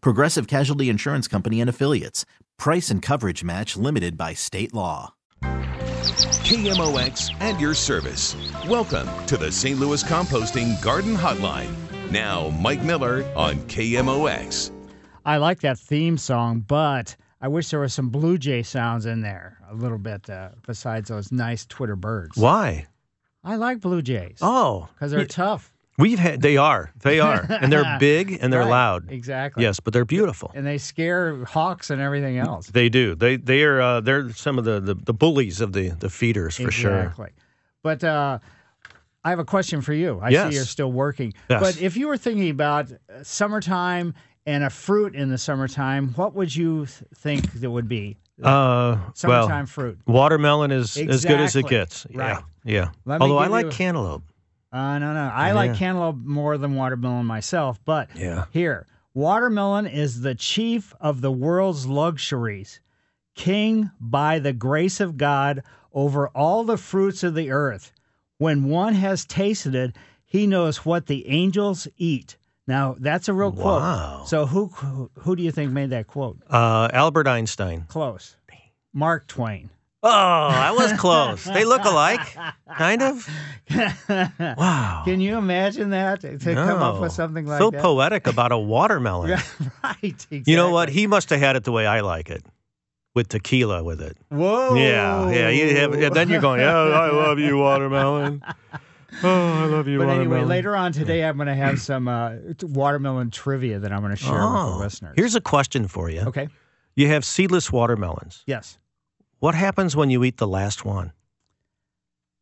Progressive Casualty Insurance Company and Affiliates. Price and coverage match limited by state law. KMOX and your service. Welcome to the St. Louis Composting Garden Hotline. Now, Mike Miller on KMOX. I like that theme song, but I wish there was some Blue Jay sounds in there a little bit uh, besides those nice Twitter birds. Why? I like Blue Jays. Oh, because they're y- tough. We've had. They are. They are, and they're big and they're Right, loud. Exactly. Yes, but they're beautiful. And they scare hawks and everything else. They do. They they are. Uh, they're some of the, the the bullies of the the feeders for sure. Exactly. But uh, I have a question for you. I Yes. see you're still working. Yes. But if you were thinking about uh, summertime and a fruit in the summertime, what would you think that would be? Uh, Summertime well, fruit. watermelon is as good as it gets. Right. Yeah, yeah. Let Although I like you- cantaloupe. Uh, no, no. I like Yeah. cantaloupe more than watermelon myself. But Yeah. here, watermelon is the chief of the world's luxuries, king by the grace of God over all the fruits of the earth. When one has tasted it, he knows what the angels eat. Now, that's a real Wow. quote. So, who who do you think made that quote? Uh, Albert Einstein. Close. Mark Twain. Oh, I was close. they look alike, kind of. Wow. Can you imagine that to come up with something like so that? So poetic about a watermelon. Right. Exactly. You know what? He must have had it the way I like it, with tequila with it. Whoa. Yeah, yeah. You have, and then you're going, oh, I love you, watermelon. Oh, I love you, But watermelon. anyway, later on today, I'm going to have some uh, watermelon trivia that I'm going to share with Oh, the listeners. Here's a question for you. okay. You have seedless watermelons. Yes. What happens when you eat the last one?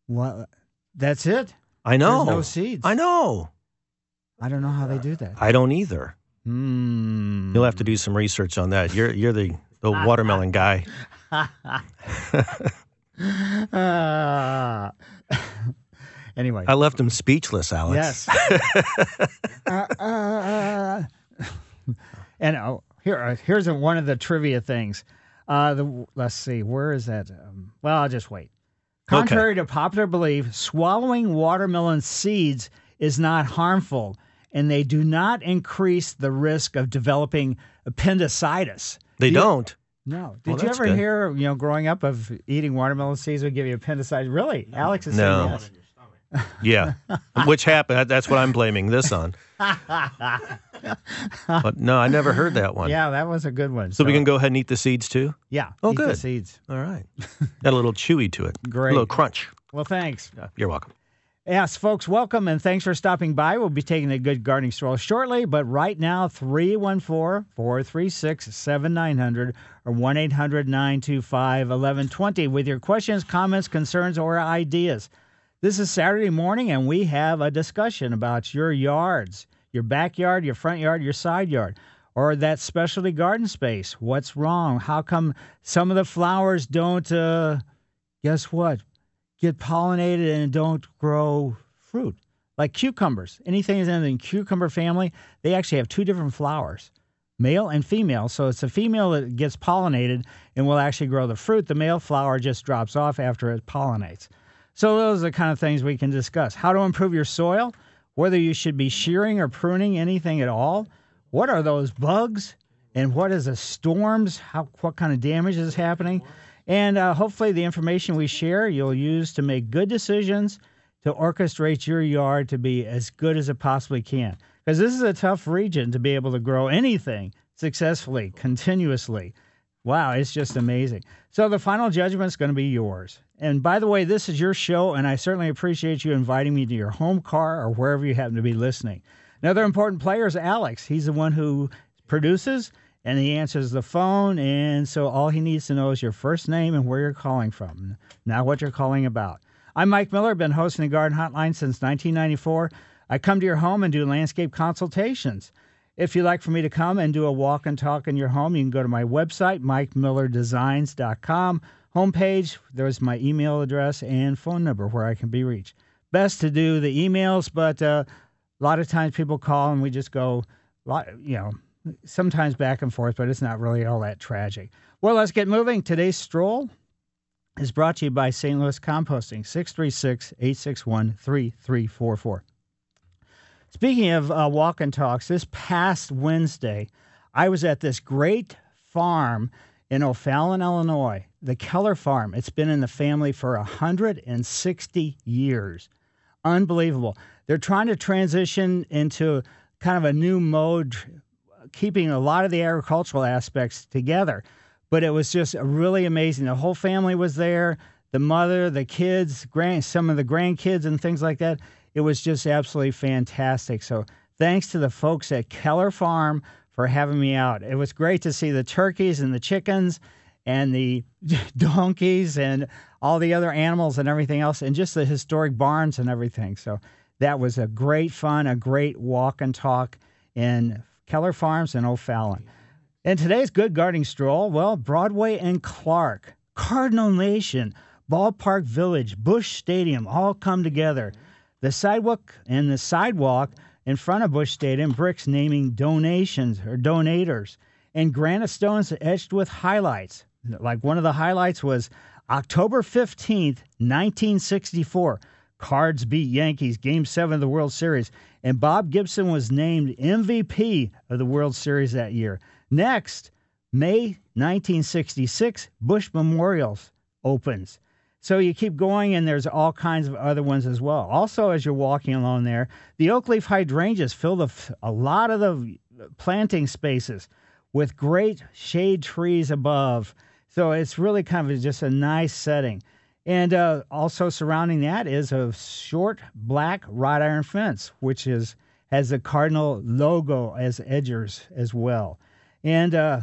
Well, that's it. I know. There's no seeds. I know. I don't know how they do that. I don't either. Hmm. You'll have to do some research on that. You're you're the the watermelon guy. Ah. anyway. I left him speechless, Alex. Yes. Uh, uh, uh. and oh, here, uh, here's one of the trivia things. Uh, the let's see, where is that? Um, well, I'll just wait. Contrary to popular belief, swallowing watermelon seeds is not harmful, and they do not increase the risk of developing appendicitis. They do don't. No. Well, Did you ever good. hear, you know, growing up of eating watermelon seeds would give you appendicitis? Really? Alex is No. saying yes. Yeah. Which happened. That's what I'm blaming this on. but no, I never heard that one. Yeah, that was a good one. So we can go ahead and eat the seeds too? Yeah. Oh, eat the good. seeds. All right. Got a little chewy to it. Great. A little crunch. Well, thanks. You're welcome. Yes, folks, welcome and thanks for stopping by. We'll be taking a good gardening stroll shortly, but right now, 314 436 7900 or 1 800 925 1120 with your questions, comments, concerns, or ideas. This is Saturday morning, and we have a discussion about your yards, your backyard, your front yard, your side yard, or that specialty garden space. What's wrong? How come some of the flowers don't, uh, guess what? get pollinated and don't grow fruit. Like cucumbers, anything is in the cucumber family, they actually have two different flowers, male and female. So it's a female that gets pollinated and will actually grow the fruit. The male flower just drops off after it pollinates. So those are the kind of things we can discuss. How to improve your soil, whether you should be shearing or pruning anything at all. What are those bugs? And what is the storms? How what kind of damage is happening? And uh, hopefully, the information we share you'll use to make good decisions to orchestrate your yard to be as good as it possibly can. Because this is a tough region to be able to grow anything successfully, continuously. Wow, it's just amazing. So the final judgment is going to be yours. And by the way, this is your show, and I certainly appreciate you inviting me to your home car or wherever you happen to be listening. Another important player is Alex. He's the one who produces and he answers the phone. And so all he needs to know is your first name and where you're calling from, not what you're calling about. I'm Mike Miller, been hosting the Garden Hotline since 1994. I come to your home and do landscape consultations. If you'd like for me to come and do a walk and talk in your home, you can go to my website, mikemillerdesigns.com. Homepage, there's my email address and phone number where I can be reached. Best to do the emails, but uh, a lot of times people call and we just go, you know, sometimes back and forth, but it's not really all that tragic. Well, let's get moving. Today's stroll is brought to you by St. Louis Composting, 636 861 3344. Speaking of uh, walk and talks, this past Wednesday, I was at this great farm in O'Fallon, Illinois, the Keller Farm. It's been in the family for 160 years. Unbelievable. They're trying to transition into kind of a new mode, keeping a lot of the agricultural aspects together. But it was just really amazing. The whole family was there the mother, the kids, grand, some of the grandkids, and things like that it was just absolutely fantastic. So thanks to the folks at Keller Farm for having me out. It was great to see the turkeys and the chickens and the donkeys and all the other animals and everything else, and just the historic barns and everything. So that was a great fun, a great walk and talk in Keller Farms and O'Fallon. And today's good gardening stroll, well, Broadway and Clark, Cardinal Nation, Ballpark Village, Busch Stadium all come together. The sidewalk and the sidewalk in front of Busch Stadium bricks naming donations or donators and granite stones etched with highlights. Like one of the highlights was October 15th, 1964. Cards beat Yankees game 7 of the World Series and Bob Gibson was named MVP of the World Series that year. Next, May 1966, Busch Memorials opens. So you keep going, and there's all kinds of other ones as well. Also, as you're walking along there, the oak leaf hydrangeas fill the, a lot of the planting spaces with great shade trees above. So it's really kind of just a nice setting. And uh, also surrounding that is a short black wrought iron fence, which is has the cardinal logo as edgers as well. And uh,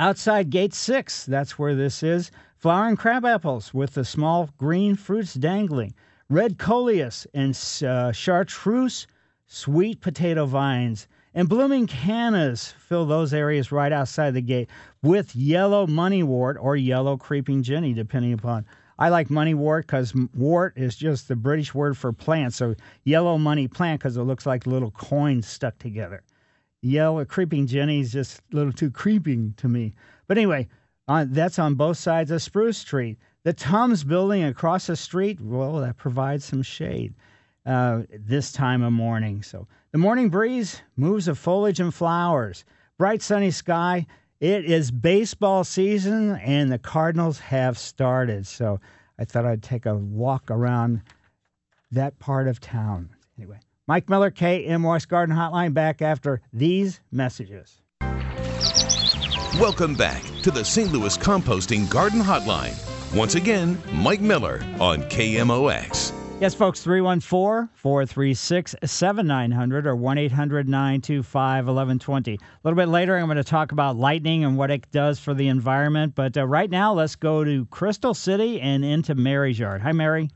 outside gate six, that's where this is. Flowering crab apples with the small green fruits dangling, red coleus and uh, chartreuse sweet potato vines, and blooming cannas fill those areas right outside the gate with yellow moneywort or yellow creeping jenny, depending upon. I like moneywort because wort is just the British word for plant. So yellow money plant because it looks like little coins stuck together. Yellow creeping jenny is just a little too creeping to me. But anyway, uh, that's on both sides of Spruce Street. The Tums building across the street, well, that provides some shade uh, this time of morning. So the morning breeze moves the foliage and flowers. Bright sunny sky. It is baseball season, and the Cardinals have started. So I thought I'd take a walk around that part of town. Anyway, Mike Miller, KMOX Garden Hotline, back after these messages. Welcome back to the St. Louis Composting Garden Hotline. Once again, Mike Miller on KMOX. Yes, folks, 314 436 7900 or 1 800 925 1120. A little bit later, I'm going to talk about lightning and what it does for the environment. But uh, right now, let's go to Crystal City and into Mary's yard. Hi, Mary.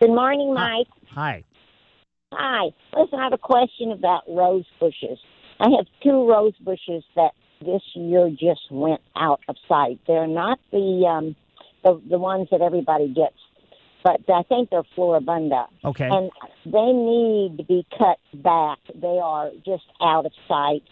Good morning, Mike. Hi. Hi. Listen, I have a question about rose bushes. I have two rose bushes that this year just went out of sight. They're not the um, the, the ones that everybody gets, but I think they're floribunda. Okay. And they need to be cut back. They are just out of sight.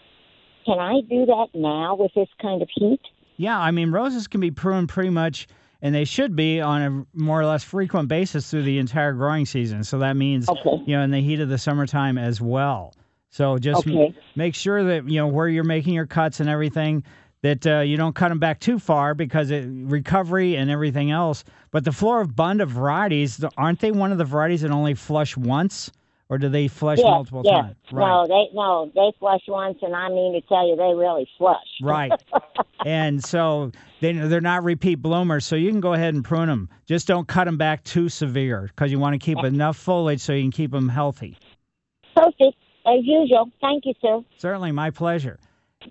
Can I do that now with this kind of heat? Yeah, I mean roses can be pruned pretty much and they should be on a more or less frequent basis through the entire growing season. So that means okay. you know in the heat of the summertime as well. So just okay. m- make sure that you know where you're making your cuts and everything that uh, you don't cut them back too far because it, recovery and everything else. But the floor of floribunda varieties aren't they one of the varieties that only flush once, or do they flush yes, multiple yes. times? Right. No, they no they flush once, and I mean to tell you, they really flush. right. and so they they're not repeat bloomers. So you can go ahead and prune them. Just don't cut them back too severe because you want to keep enough foliage so you can keep them healthy. Perfect. As usual. Thank you, sir. Certainly, my pleasure.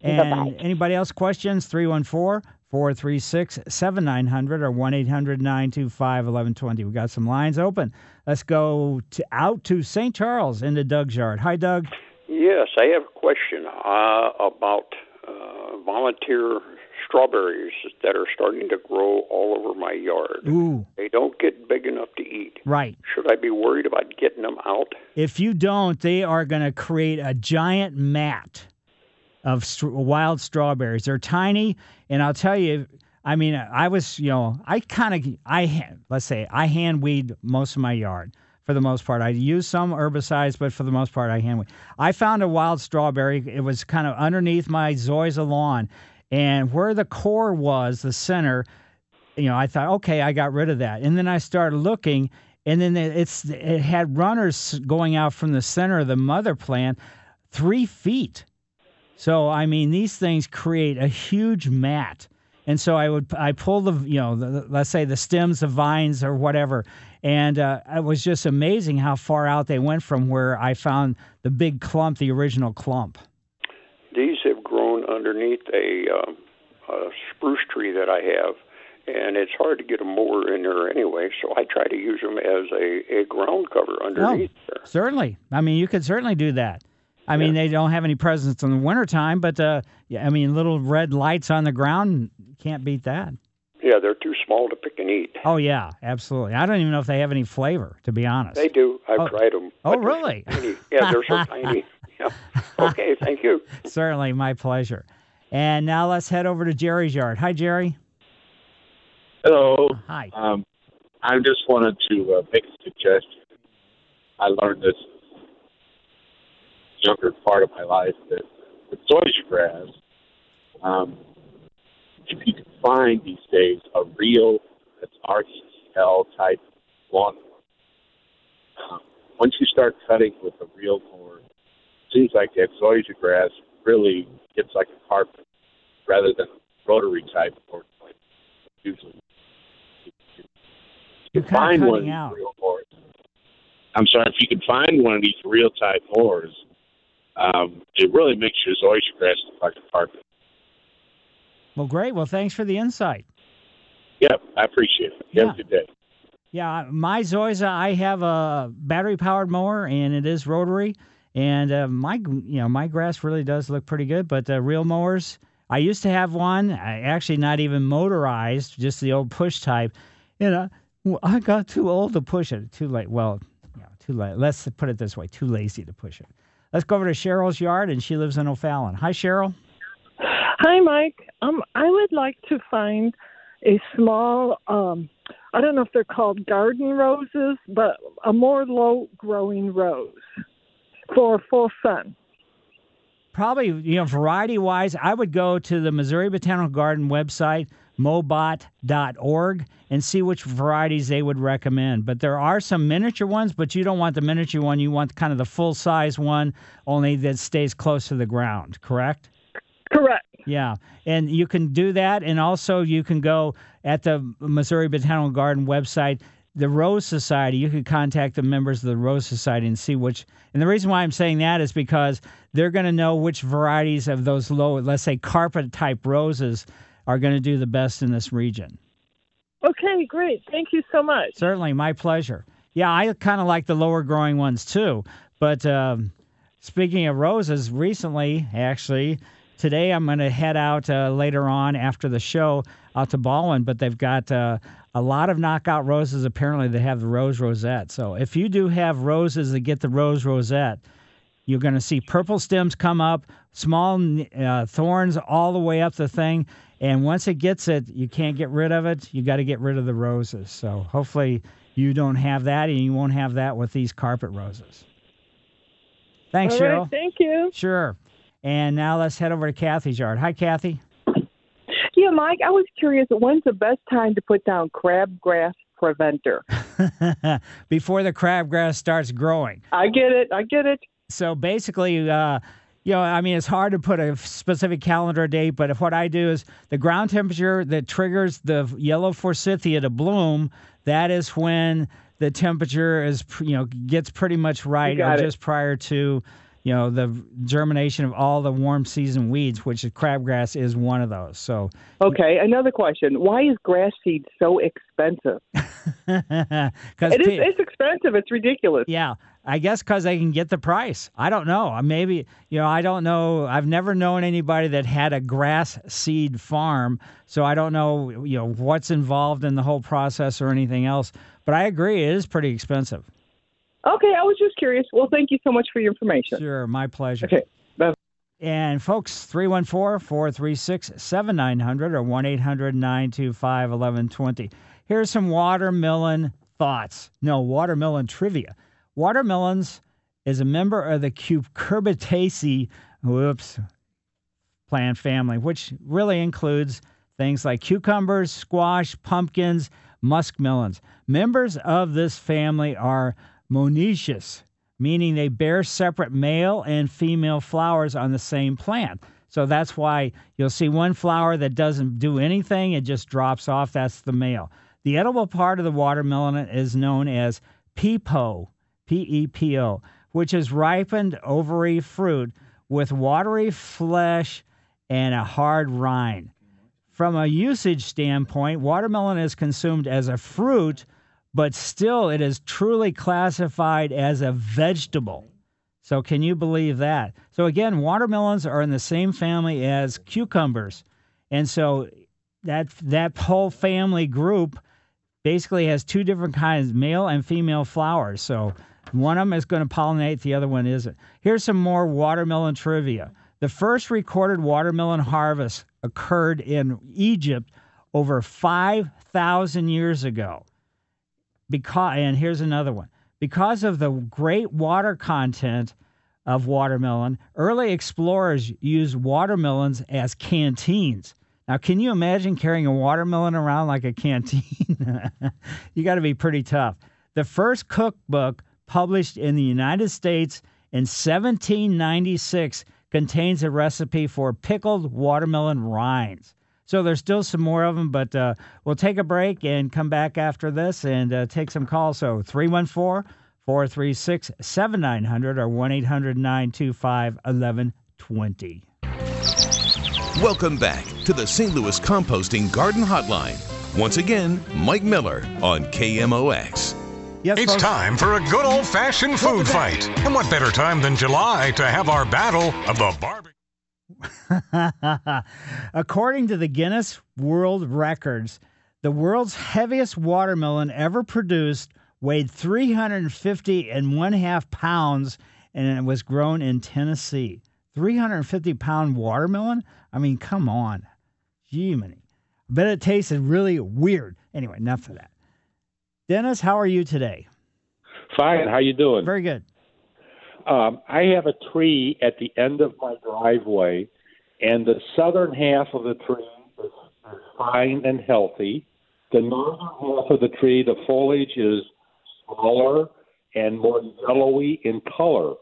Bye-bye. And anybody else questions? 314 436 7900 or 1 800 925 1120. We got some lines open. Let's go to, out to St. Charles into Doug's yard. Hi, Doug. Yes, I have a question uh, about uh, volunteer strawberries that are starting to grow all over my yard. Ooh, They don't get big enough to eat. right. Should I be worried about getting them out? If you don't, they are going to create a giant mat of str- wild strawberries. They're tiny, and I'll tell you. I mean, I was, you know, I kind of, I let's say, I hand weed most of my yard for the most part. I use some herbicides, but for the most part, I hand weed. I found a wild strawberry. It was kind of underneath my zoysia lawn, and where the core was, the center, you know, I thought, okay, I got rid of that. And then I started looking, and then it's it had runners going out from the center of the mother plant three feet. So I mean, these things create a huge mat. And so I would I pull the you know the, let's say the stems, of vines, or whatever, and uh, it was just amazing how far out they went from where I found the big clump, the original clump. These have grown underneath a, um, a spruce tree that I have, and it's hard to get a mower in there anyway. So I try to use them as a, a ground cover underneath there. Certainly. I mean, you could certainly do that. I mean, they don't have any presence in the wintertime, but uh, yeah, I mean, little red lights on the ground can't beat that. Yeah, they're too small to pick and eat. Oh yeah, absolutely. I don't even know if they have any flavor, to be honest. They do. I've Oh. tried them. Oh, really? Yeah, they're so tiny. Yeah. Okay, thank you. Certainly, my pleasure. And now let's head over to Jerry's yard. Hi, Jerry. Hello. Hi. Um, I just wanted to uh, make a suggestion. I learned this younger part of my life that with zoysia grass, um, if you can find these days a real, that's RCL type lawn, um, once you start cutting with a reel mower, it seems like that zoysia grass really gets like a carpet rather than rotary type or like usually. You're can find one of these out. reel mowers. I'm sorry, if you can find one of these reel type mowers, um, it really makes your zoysia grass look like a carpet. Well, great. Well, thanks for the insight. Yep, I appreciate it. You Have a good day. Yeah, my Zoysia, I have a battery powered mower and it is rotary. And uh, my, you know, my grass really does look pretty good. But uh, reel mowers, I used to have one. Actually not even motorized, just the old push type. You know, I got too old to push it. Too late. Well, yeah, too late. Let's put it this way: too lazy to push it. Let's go over to Cheryl's yard, and she lives in O'Fallon. Hi, Cheryl. Hi, Mike. Um, I would like to find a small, um, I don't know if they're called garden roses, but a more low growing rose for full sun. probably you know variety wise i would go to the missouri botanical garden website mobot.org and see which varieties they would recommend but there are some miniature ones but you don't want the miniature one you want kind of the full size one only that stays close to the ground correct Correct. yeah, and you can do that, and also you can go at the Missouri Botanical Garden website, the Rose Society. You could contact the members of the Rose Society and see which. And the reason why I'm saying that is because they're going to know which varieties of those low, let's say carpet type roses, are going to do the best in this region. Okay, great. Thank you so much. Certainly, my pleasure. Yeah, I kind of like the lower growing ones too. But um, speaking of roses, recently, actually, today I'm going to head out uh, later on after the show out to Baldwin, but they've got uh, a lot of knockout roses. Apparently, they have the rose rosette. So if you do have roses that get the rose rosette, you're going to see purple stems come up, small uh, thorns all the way up the thing. And once it gets it, you can't get rid of it. You got to get rid of the roses. So hopefully you don't have that, and you won't have that with these carpet roses. Thanks, All Cheryl. right, thank you. Sure. And now let's head over to Kathy's yard. Hi, Kathy. Yeah, Mike, I was curious when's the best time to put down crabgrass preventer? Before the crabgrass starts growing. I get it. I get it. So basically, uh, you know, I mean, it's hard to put a specific calendar date, but if what I do is the ground temperature that triggers the yellow forsythia to bloom, that is when the temperature is, you know, gets pretty much right, or it. just prior to, you know, the germination of all the warm season weeds, which crabgrass is one of those. So, Okay, another question. Why is grass seed so expensive? because It is it's expensive. It's ridiculous. Yeah, I guess because they can get the price. I don't know. Maybe you know. I don't know. I've never known anybody that had a grass seed farm, so I don't know. You know what's involved in the whole process or anything else. But I agree, it is pretty expensive. Okay, I was just curious. Well, thank you so much for your information. Sure, my pleasure. Okay. Bye. And folks, 314 436 7900 or 1 800 925 1120. Here's some watermelon thoughts. No, watermelon trivia. Watermelons is a member of the Cucurbitaceae, whoops, plant family, which really includes things like cucumbers, squash, pumpkins, muskmelons. Members of this family are monoecious, meaning they bear separate male and female flowers on the same plant. So that's why you'll see one flower that doesn't do anything, it just drops off. That's the male. The edible part of the watermelon is known as pepo, P E P O, which is ripened ovary fruit with watery flesh and a hard rind. From a usage standpoint, watermelon is consumed as a fruit, but still it is truly classified as a vegetable. So, can you believe that? So, again, watermelons are in the same family as cucumbers. And so, that, that whole family group basically has two different kinds, male and female flowers. So, one of them is going to pollinate, the other one isn't. Here's some more watermelon trivia. The first recorded watermelon harvest occurred in Egypt over 5,000 years ago. Because, and here's another one. Because of the great water content of watermelon, early explorers used watermelons as canteens. Now, can you imagine carrying a watermelon around like a canteen? you got to be pretty tough. The first cookbook published in the United States in 1796 contains a recipe for pickled watermelon rinds. So there's still some more of them, but uh, we'll take a break and come back after this and uh, take some calls. So 314 436 7900 or 1 800 925 1120. Welcome back to the St. Louis Composting Garden Hotline. Once again, Mike Miller on KMOX. Yes, it's folks. time for a good old fashioned food fight. And what better time than July to have our battle of the barbecue? According to the Guinness World Records, the world's heaviest watermelon ever produced weighed 350 and one half pounds and it was grown in Tennessee. 350 pound watermelon? I mean, come on. Gee, many. I bet it tasted really weird. Anyway, enough of that. Dennis, how are you today? Fine. How you doing? Very good. Um, I have a tree at the end of my driveway, and the southern half of the tree is, is fine and healthy. The northern half of the tree, the foliage is smaller and more yellowy in color.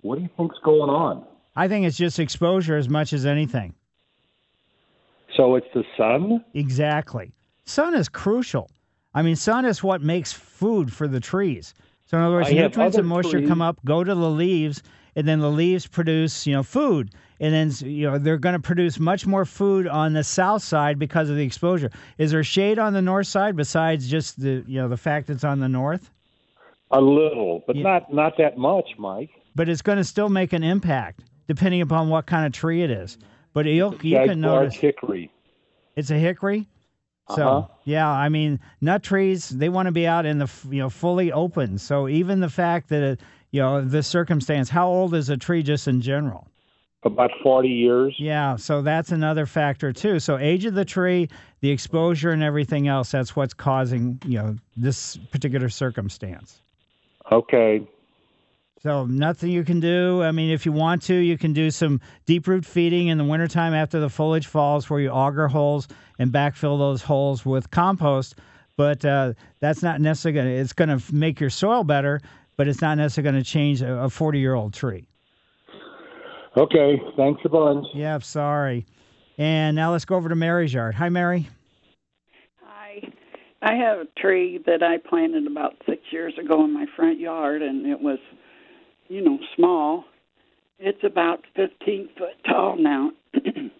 What do you think's going on? I think it's just exposure as much as anything. So it's the sun? Exactly. Sun is crucial. I mean, sun is what makes food for the trees. So in other words, I nutrients and moisture trees- come up, go to the leaves, and then the leaves produce, you know, food. And then you know they're going to produce much more food on the south side because of the exposure. Is there shade on the north side besides just the you know the fact it's on the north? A little, but Yeah. not not that much, Mike. But it's going to still make an impact depending upon what kind of tree it is. But you'll, you can notice hickory. It's a hickory. So Uh-huh. yeah, I mean, nut trees they want to be out in the you know fully open. So even the fact that it, you know the circumstance, how old is a tree just in general? About forty years. Yeah, so that's another factor too. So age of the tree, the exposure, and everything else. That's what's causing you know this particular circumstance. Okay. So nothing you can do. I mean, if you want to, you can do some deep root feeding in the wintertime after the foliage falls, where you auger holes and backfill those holes with compost. But uh, that's not necessarily going to. It's going to make your soil better, but it's not necessarily going to change a 40 year old tree. Okay, thanks a bunch. Yeah, sorry. And now let's go over to Mary's yard. Hi, Mary. Hi. I have a tree that I planted about six years ago in my front yard, and it was, you know, small. It's about 15 foot tall now, and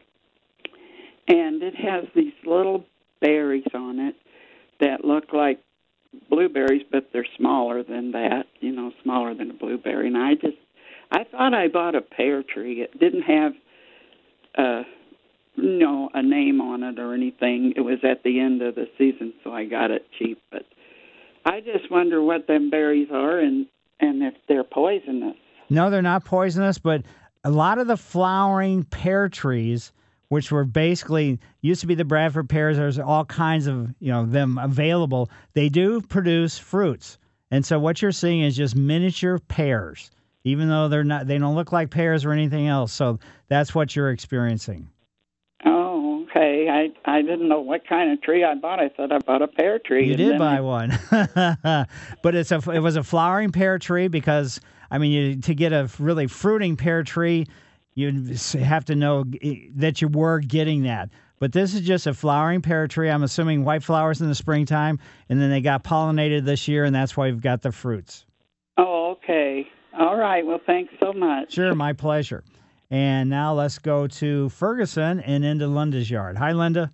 it has these little berries on it that look like blueberries, but they're smaller than that, you know, smaller than a blueberry. And I just, I thought I bought a pear tree. It didn't have, uh, no, a name on it or anything. It was at the end of the season, so I got it cheap. But I just wonder what them berries are and and if they're poisonous. No, they're not poisonous, but a lot of the flowering pear trees, which were basically used to be the Bradford pears, there's all kinds of you know them available. They do produce fruits, and so what you're seeing is just miniature pears, even though they're not. They don't look like pears or anything else. So that's what you're experiencing. I I didn't know what kind of tree I bought. I thought I bought a pear tree. You did buy I- one, but it's a it was a flowering pear tree because I mean you, to get a really fruiting pear tree, you have to know that you were getting that. But this is just a flowering pear tree. I'm assuming white flowers in the springtime, and then they got pollinated this year, and that's why we've got the fruits. Oh, okay. All right. Well, thanks so much. Sure, my pleasure. And now let's go to Ferguson and into Linda's yard. Hi, Linda.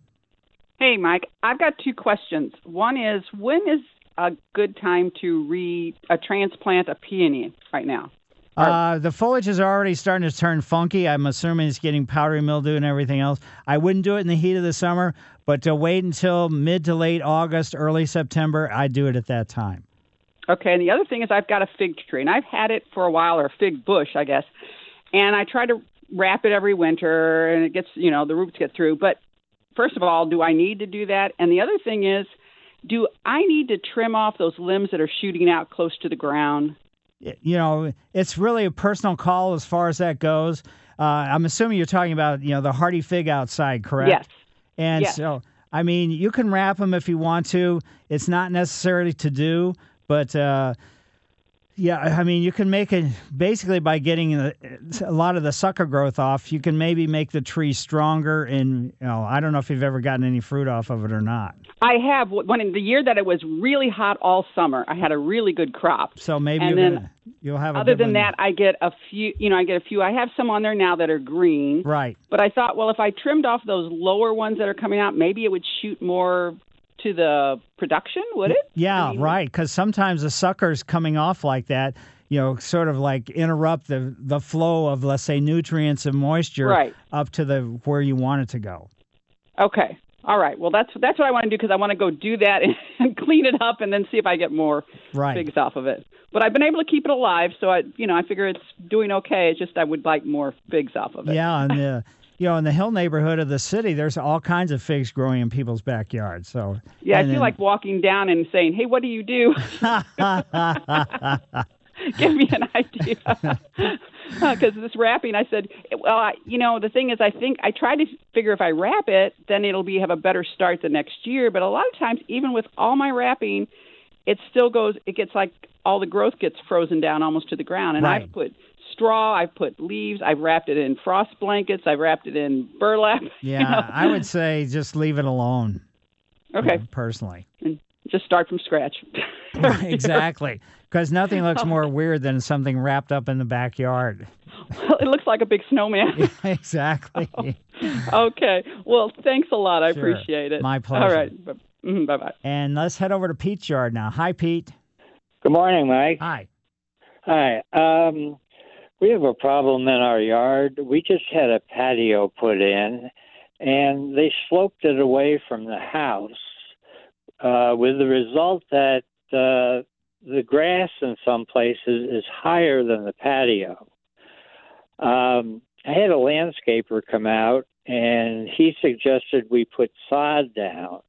Hey, Mike. I've got two questions. One is when is a good time to re a transplant a peony right now? Uh, the foliage is already starting to turn funky. I'm assuming it's getting powdery mildew and everything else. I wouldn't do it in the heat of the summer, but to wait until mid to late August, early September, I'd do it at that time. Okay, and the other thing is I've got a fig tree, and I've had it for a while, or a fig bush, I guess. And I try to wrap it every winter, and it gets, you know, the roots get through. But first of all, do I need to do that? And the other thing is, do I need to trim off those limbs that are shooting out close to the ground? You know, it's really a personal call as far as that goes. Uh, I'm assuming you're talking about, you know, the hardy fig outside, correct? Yes. And Yes. so, I mean, you can wrap them if you want to. It's not necessary to do, but uh, yeah, I mean, you can make it basically by getting a, a lot of the sucker growth off. You can maybe make the tree stronger. And you know, I don't know if you've ever gotten any fruit off of it or not. I have. When in the year that it was really hot all summer, I had a really good crop. So maybe And then gonna, you'll have Other than one. that, I get a few. You know, I get a few. I have some on there now that are green. Right. But I thought, well, if I trimmed off those lower ones that are coming out, maybe it would shoot more to the production. Would it? Yeah, right. Because sometimes the suckers coming off like that, you know, sort of like interrupt the the flow of, let's say, nutrients and moisture Right. up to the where you want it to go. Okay. All right. Well, that's that's what I want to do because I want to go do that and clean it up and then see if I get more Right. figs off of it. But I've been able to keep it alive, so I, you know, I figure it's doing okay. It's just I would like more figs off of it. Yeah, and you know in the hill neighborhood of the city, there's all kinds of figs growing in people's backyards. So Yeah, I feel then- like walking down and saying, "Hey, what do you do?" Give me an idea. Because this wrapping, I said, well, I, you know, the thing is, I think I try to figure if I wrap it, then it'll be have a better start the next year. But a lot of times, even with all my wrapping, it still goes. It gets like all the growth gets frozen down almost to the ground. And Right. I've put straw, I've put leaves, I've wrapped it in frost blankets, I've wrapped it in burlap. you yeah, know. I would say just leave it alone. Okay. personally. And just start from scratch. exactly. Because nothing looks more weird than something wrapped up in the backyard. it looks like a big snowman. exactly. okay. Well, thanks a lot. I Sure. appreciate it. My All pleasure. right. Bye bye. And let's head over to Pete's yard now. Hi, Pete. Good morning, Mike. Hi. Hi. Um, we have a problem in our yard. We just had a patio put in, and they sloped it away from the house, uh, with the result that uh, the grass in some places is higher than the patio. Um, I had a landscaper come out, and he suggested we put sod down.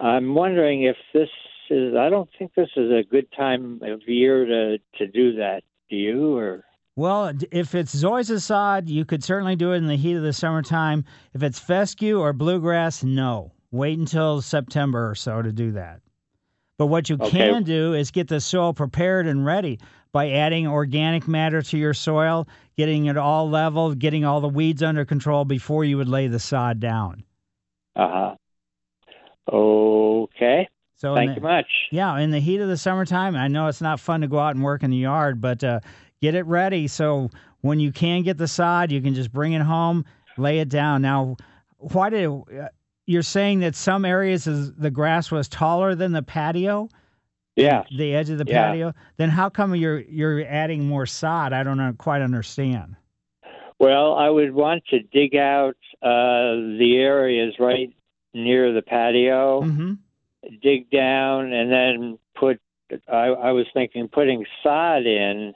I'm wondering if this is. I don't think this is a good time of year to to do that. Do you or? Well, if it's zoysia sod, you could certainly do it in the heat of the summertime. If it's fescue or bluegrass, no. Wait until September or so to do that. But what you Okay. can do is get the soil prepared and ready by adding organic matter to your soil, getting it all level, getting all the weeds under control before you would lay the sod down. Uh huh. Okay. So Thank in you much. Yeah, in the heat of the summertime, I know it's not fun to go out and work in the yard, but uh, get it ready so when you can get the sod, you can just bring it home, lay it down. Now, why did uh, you're saying that some areas is, the grass was taller than the patio? Yeah. The edge of the Yeah. patio. Then how come you're you're adding more sod? I don't quite understand. Well, I would want to dig out uh, the areas right near the patio, Mm-hmm. dig down, and then put. I, I was thinking putting sod in,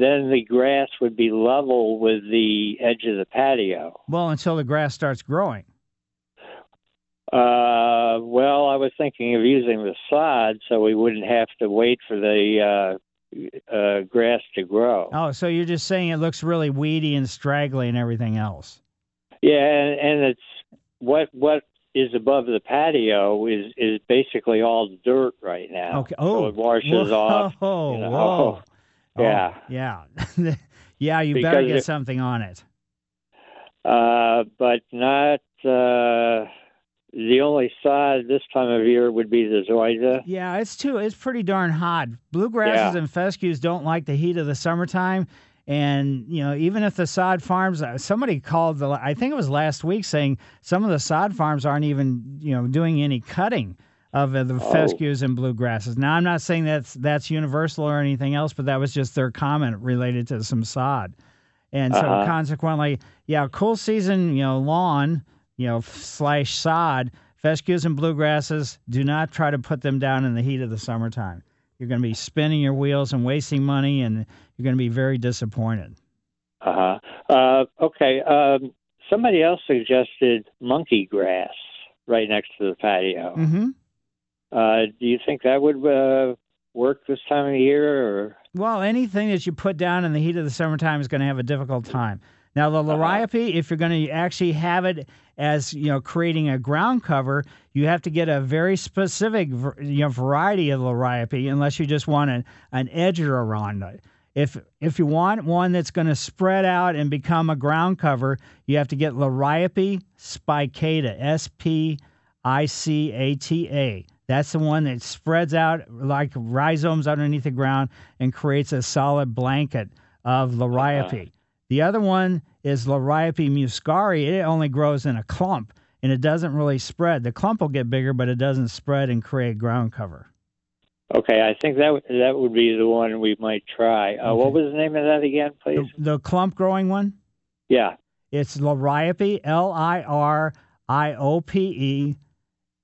then the grass would be level with the edge of the patio. Well, until the grass starts growing. Uh, well, I was thinking of using the sod so we wouldn't have to wait for the uh, uh, grass to grow. Oh, so you're just saying it looks really weedy and straggly and everything else. Yeah, and, and it's what what is above the patio is is basically all dirt right now. Okay. Oh, so it washes whoa, off. You know. whoa. Yeah. Oh, yeah. yeah, you better get it- something on it. Uh, but not uh, the only sod this time of year would be the zoysia. Yeah, it's too. It's pretty darn hot. Bluegrasses Yeah. and fescues don't like the heat of the summertime, and you know even if the sod farms, uh, somebody called the. I think it was last week saying some of the sod farms aren't even you know doing any cutting of uh, the Oh. fescues and bluegrasses. Now I'm not saying that's that's universal or anything else, but that was just their comment related to some sod, and so Uh-huh. consequently, yeah, cool season, you know, lawn, you know, f- slash sod, fescues and bluegrasses, do not try to put them down in the heat of the summertime. You're going to be spinning your wheels and wasting money, and you're going to be very disappointed. Uh-huh. Uh Okay. Um, somebody else suggested monkey grass right next to the patio. Mm-hmm. Uh, do you think that would uh, work this time of year? Or Well, anything that you put down in the heat of the summertime is going to have a difficult time. Now, the liriope, if you're going to actually have it as you know creating a ground cover, you have to get a very specific you know variety of liriope, unless you just want an, an edger around it. If if you want one that's going to spread out and become a ground cover, you have to get liriope spicata, S P I C A T A. That's the one that spreads out like rhizomes underneath the ground and creates a solid blanket of liriope. The other one is Liriope muscari. It only grows in a clump and it doesn't really spread. The clump will get bigger, but it doesn't spread and create ground cover. okay, I think that that would be the one we might try. Uh, What was the name of that again, please? The clump growing one? Yeah. It's Liriope, L I R I O P E,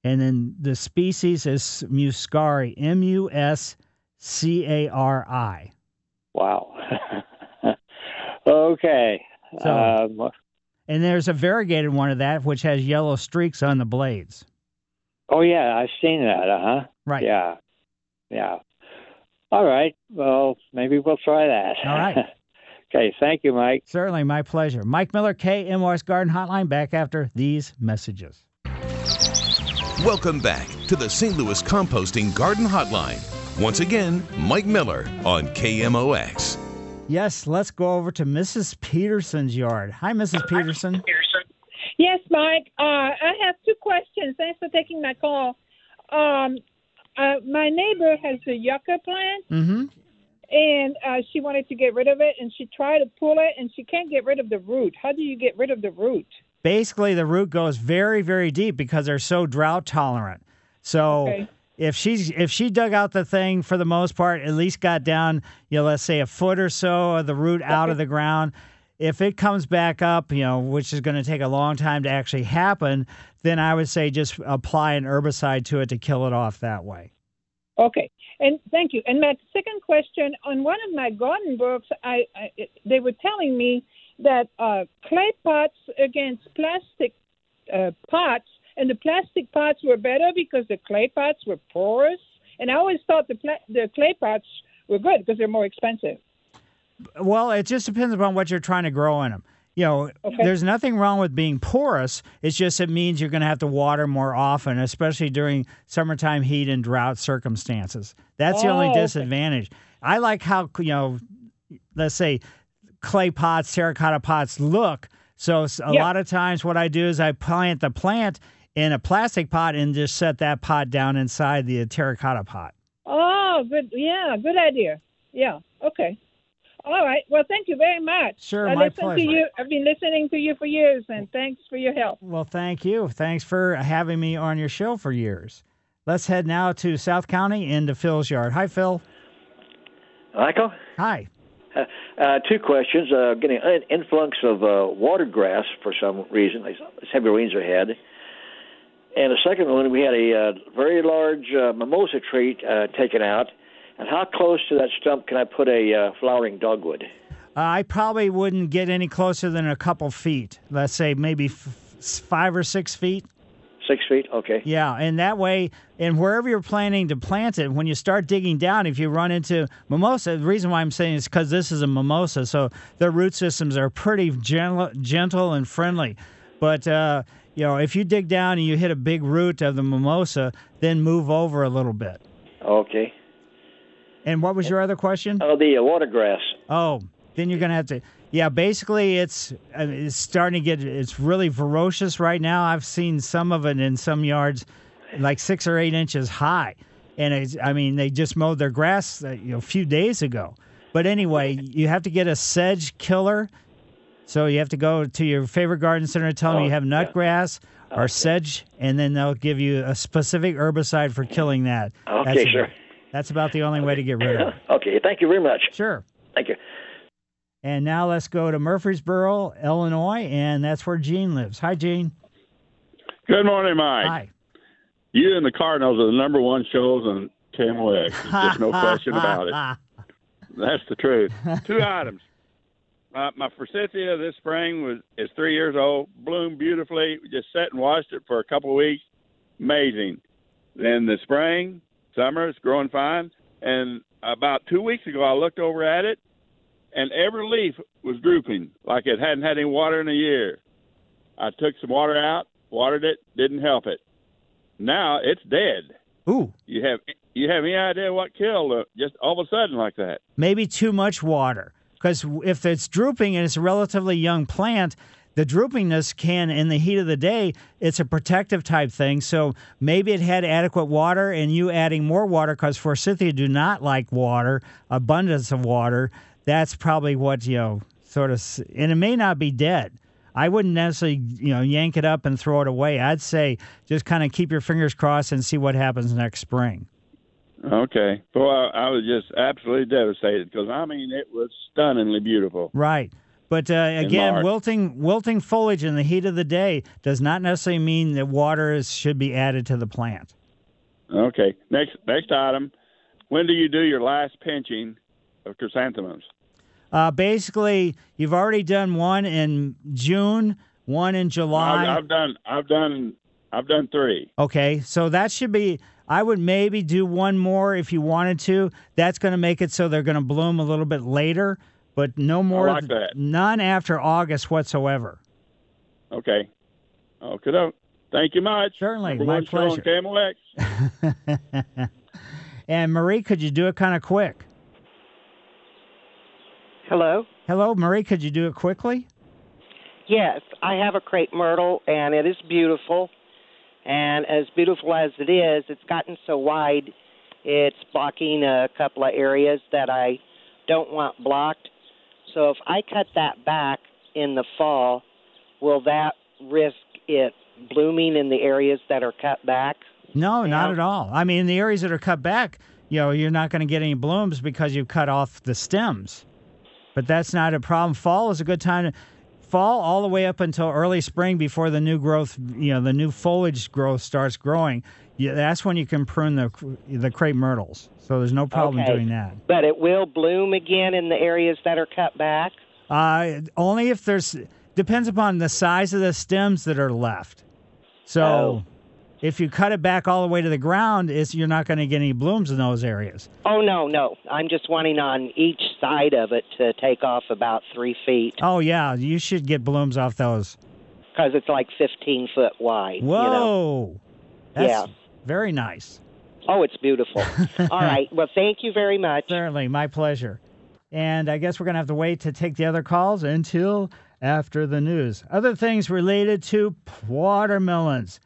and then the species is Muscari, M U S C A R I. Wow. okay. So- um, And there's a variegated one of that which has yellow streaks on the blades. oh yeah, I've seen that. Uh huh. Right. Yeah. Yeah. All right. Well, maybe we'll try that. All right. okay. Thank you, Mike. Certainly, my pleasure. Mike Miller, KMOX Garden Hotline, back after these messages. Welcome back to the St. Louis Composting Garden Hotline. Once again, Mike Miller on KMOX. Yes, let's go over to Mrs. Peterson's yard. Hi, Mrs. Peterson. Yes, Mike. Uh, I have two questions. Thanks for taking my call. Um, uh, my neighbor has a yucca plant, Mm-hmm. and uh, she wanted to get rid of it, and she tried to pull it, and she can't get rid of the root. How do you get rid of the root? Basically, the root goes very, very deep because they're so drought tolerant. So Okay. if she's if she dug out the thing for the most part, at least got down, you know, let's say a foot or so of the root out of the ground. If it comes back up, you know, which is going to take a long time to actually happen, then I would say just apply an herbicide to it to kill it off that way. Okay, and thank you. And my second question on one of my garden books, I, I they were telling me that uh, clay pots against plastic uh, pots, and the plastic pots were better because the clay pots were porous. And I always thought the pla- the clay pots were good because they're more expensive. Well, it just depends upon what you're trying to grow in them. You know, Okay. there's nothing wrong with being porous. It's just it means you're going to have to water more often, especially during summertime heat and drought circumstances. That's the only Oh, okay. disadvantage. I like how you know, let's say clay pots, terracotta pots look. So a Yeah. lot of times, what I do is I plant the plant in a plastic pot and just set that pot down inside the terracotta pot. Oh, good. Yeah, good idea. Yeah. Okay. All right. Well, thank you very much. Sure, I my listened pleasure. to you. I've been listening to you for years, and thanks for your help. Well, thank you. Thanks for having me on your show for years. Let's head now to South County into Phil's yard. Hi, Phil. Michael? Hi. Uh, uh, two questions. Uh, getting an influx of uh, water grass for some reason. These heavy rains ahead. And the second one, we had a uh, very large uh, mimosa tree uh, taken out. And how close to that stump can I put a uh, flowering dogwood? Uh, I probably wouldn't get any closer than a couple feet. Let's say maybe f- five or six feet. Six feet? Okay. Yeah, and that way, and wherever you're planning to plant it, when you start digging down, if you run into mimosa, the reason why I'm saying is because this is a mimosa, so their root systems are pretty gentle, gentle and friendly. But uh, you know, if you dig down and you hit a big root of the mimosa, then move over a little bit. Okay. And what was your other question? Oh, the uh, water grass. Oh, then you're gonna have to. Yeah, basically, it's uh, it's starting to get. It's really ferocious right now. I've seen some of it in some yards, like six or eight inches high, and it's. I mean, they just mowed their grass uh, you know, a few days ago. But anyway, you have to get a sedge killer. So you have to go to your favorite garden center, and tell them Oh, you have nutgrass or sedge, and then they'll give you a specific herbicide for killing that. Okay, That's- sure. That's about the only way to get rid of it. Okay, thank you very much. Sure. Thank you. And now let's go to Murphysboro, Illinois, and that's where Gene lives. Hi, Gene. Good morning, Mike. Hi. You and the Cardinals are the number one shows on KMOX. There's no question about it. That's the truth. Two items. Uh, my forsythia this spring was is three years old, bloomed beautifully. We just sat and watched it for a couple of weeks. Amazing. Then the spring, summer, it's growing fine. And about two weeks ago, I looked over at it, and every leaf was drooping like it hadn't had any water in a year. I took some water out, watered it, didn't help it. Now it's dead. Ooh. You have you have any idea what killed it? Just all of a sudden like that? Maybe too much water. Because if it's drooping and it's a relatively young plant, the droopingness can, in the heat of the day, it's a protective type thing. So maybe it had adequate water, and you adding more water, because forsythia do not like water, abundance of water. That's probably what you know, sort of, and it may not be dead. I wouldn't necessarily, you know, yank it up and throw it away. I'd say just kind of keep your fingers crossed and see what happens next spring. Okay. well I, I was just absolutely devastated because I mean it was stunningly beautiful. Right. But uh, again, wilting wilting foliage in the heat of the day does not necessarily mean that water is, should be added to the plant. Okay. Next next item. When do you do your last pinching of chrysanthemums? Uh, basically, you've already done one in June, one in July. I've, I've done I've done I've done three. Okay, so that should be. I would maybe do one more if you wanted to. That's going to make it so they're going to bloom a little bit later, but no more. like that. None after August whatsoever. Okay. Okay. Thank you much. Certainly, Number my one show on pleasure. KMOX. and Marie, could you do it kind of quick? Hello? Hello, Marie. Could you do it quickly? Yes, I have a crepe myrtle, and it is beautiful. And as beautiful as it is, it's gotten so wide, it's blocking a couple of areas that I don't want blocked. So if I cut that back in the fall, will that risk it blooming in the areas that are cut back? No, not at all. I mean, in the areas that are cut back, you know, you're not going to get any blooms because you've cut off the stems. But that's not a problem. Fall is a good time to fall all the way up until early spring before the new growth, you know, the new foliage growth starts growing. Yeah, that's when you can prune the the crepe myrtles. So there's no problem Okay. doing that. But it will bloom again in the areas that are cut back? Uh, only if there's depends upon the size of the stems that are left. So Oh. If you cut it back all the way to the ground, it's you're not going to get any blooms in those areas. Oh no, no. I'm just wanting on each side of it to take off about three feet Oh yeah, you should get blooms off those. because it's like 15 foot wide. Whoa, You know? that's Yeah. very nice. Oh, it's beautiful. All right. Well, thank you very much. Certainly, my pleasure. And I guess we're going to have to wait to take the other calls until after the news. Other things related to watermelons.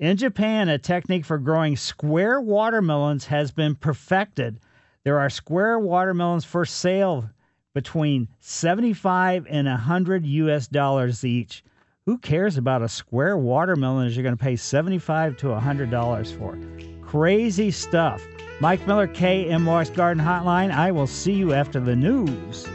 In Japan, a technique for growing square watermelons has been perfected. There are square watermelons for sale between 75 and 100 US dollars each. Who cares about a square watermelon as you're going to pay 75 to 100 dollars for? Crazy stuff. Mike Miller, KMOX Garden Hotline. I will see you after the news.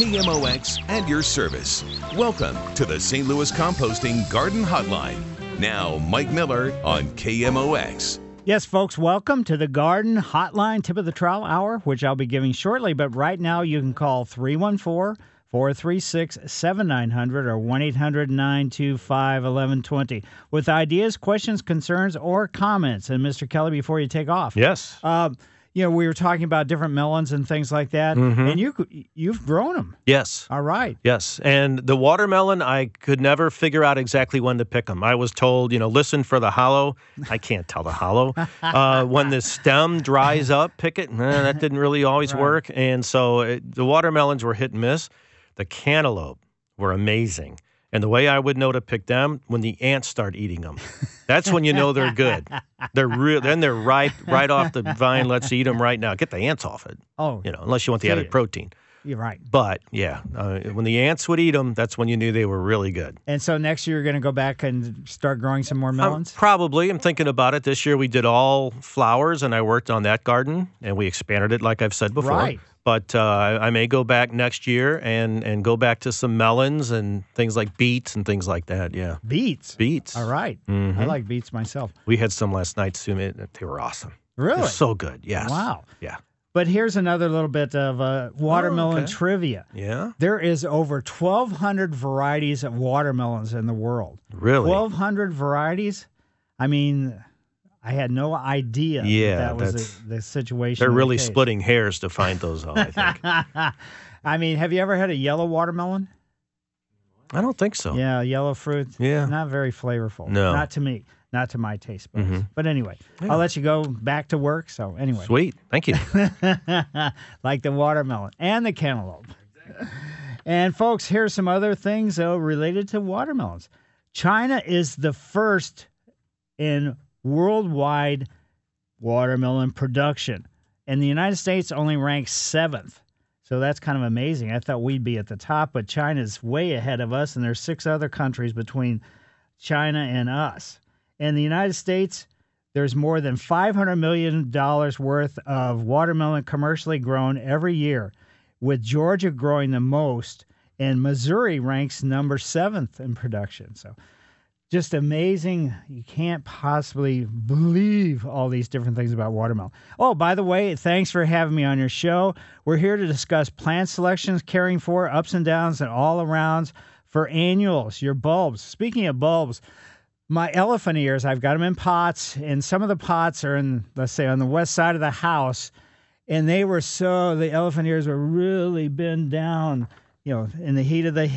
KMOX and your service. Welcome to the St. Louis Composting Garden Hotline. Now, Mike Miller on KMOX. Yes, folks, welcome to the Garden Hotline Tip of the Trowel Hour, which I'll be giving shortly. But right now, you can call 314 436 7900 or 1 800 925 1120 with ideas, questions, concerns, or comments. And Mr. Kelly, before you take off, Yes. uh, you know, we were talking about different melons and things like that, Mhm. and you you've grown them. Yes. All right. Yes, and the watermelon, I could never figure out exactly when to pick them. I was told, you know, listen for the hollow. I can't tell the hollow. Uh, when the stem dries up, pick it. Nah, that didn't really always work, and so it, the watermelons were hit and miss. The cantaloupe were amazing, and the way I would know to pick them when the ants start eating them. That's when you know they're good. They're real. Then they're ripe, right off the vine. Let's eat them right now. Get the ants off it. Oh, You know, unless you want the added protein. you're right. But yeah, uh, when the ants would eat them, that's when you knew they were really good. And so next year you're going to go back and start growing some more Um, melons. probably. I'm thinking about it. This year we did all flowers, and I worked on that garden, and we expanded it, like I've said before. Right. But uh, I I may go back next year and and go back to some melons and things like beets and things like that. Yeah. Beets. Beets. All right. I Mhm. like beets myself. We had some last night, too. They were awesome. Really? They're so good. Yes. Wow. Yeah. But here's another little bit of uh, watermelon okay. trivia. Yeah. There is over 1,200 varieties of watermelons in the world. Really? 1,200 varieties? I mean, I had no idea Yeah, that, that was that's- the, the situation. They're in the really splitting hairs to find those out. I think. I mean, have you ever had a yellow watermelon? I don't think so. Yeah, yellow fruit. Yeah. Not very flavorful. No. Not to me. Not to my taste buds. Mhm. But anyway, Yeah. I'll let you go back to work. So anyway. Sweet. Thank you. like the watermelon and the cantaloupe. And folks, here's some other things though related to watermelons. China is the first in worldwide watermelon production, and the United States only ranks seventh. So that's kind of amazing. I thought we'd be at the top, but China's way ahead of us, and there's six other countries between China and us. In the United States, there's more than $500 million worth of watermelon commercially grown every year, with Georgia growing the most, and Missouri ranks number seventh in production. So just amazing. You can't possibly believe all these different things about watermelon. Oh, by the way, thanks for having me on your show. We're here to discuss plant selections, caring for ups and downs, and all arounds for annuals, your bulbs. Speaking of bulbs, my elephant ears, I've got them in pots, and some of the pots are in, let's say, on the west side of the house, and they were so, the elephant ears were really bent down, you know, in the heat of the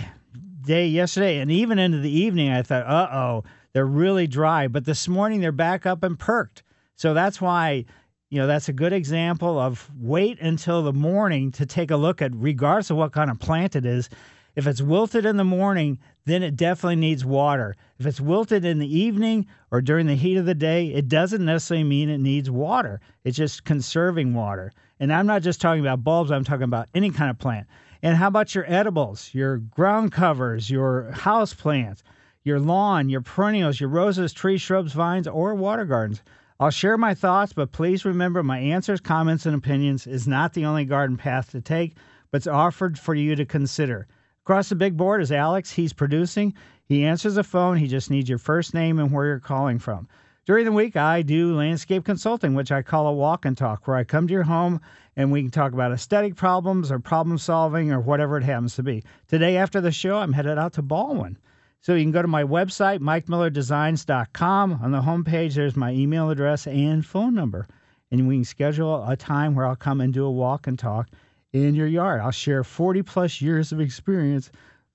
day yesterday and even into the evening i thought uh-oh they're really dry. But this morning they're back up and perked. So that's why you know that's a good example of wait until the morning to take a look at regardless of what kind of plant it is. If it's wilted in the morning then it definitely needs water. If it's wilted in the evening or during the heat of the day it doesn't necessarily mean it needs water. It's just conserving water. And i'm not just talking about bulbs i'm talking about any kind of plant and how about your edibles, your ground covers, your house plants, your lawn, your perennials, your roses, trees, shrubs, vines, or water gardens? I'll share my thoughts, but please remember my answers, comments, and opinions is not the only garden path to take, but it's offered for you to consider. Across the big board is Alex. He's producing. He answers the phone. He just needs your first name and where you're calling from. During the week, I do landscape consulting, which I call a walk and talk, where I come to your home and we can talk about aesthetic problems or problem solving or whatever it happens to be. Today, after the show, I'm headed out to Ballwin. So you can go to my website, mikemillerdesigns.com. On the homepage, there's my email address and phone number. And we can schedule a time where I'll come and do a walk and talk in your yard. I'll share 40 plus years of experience.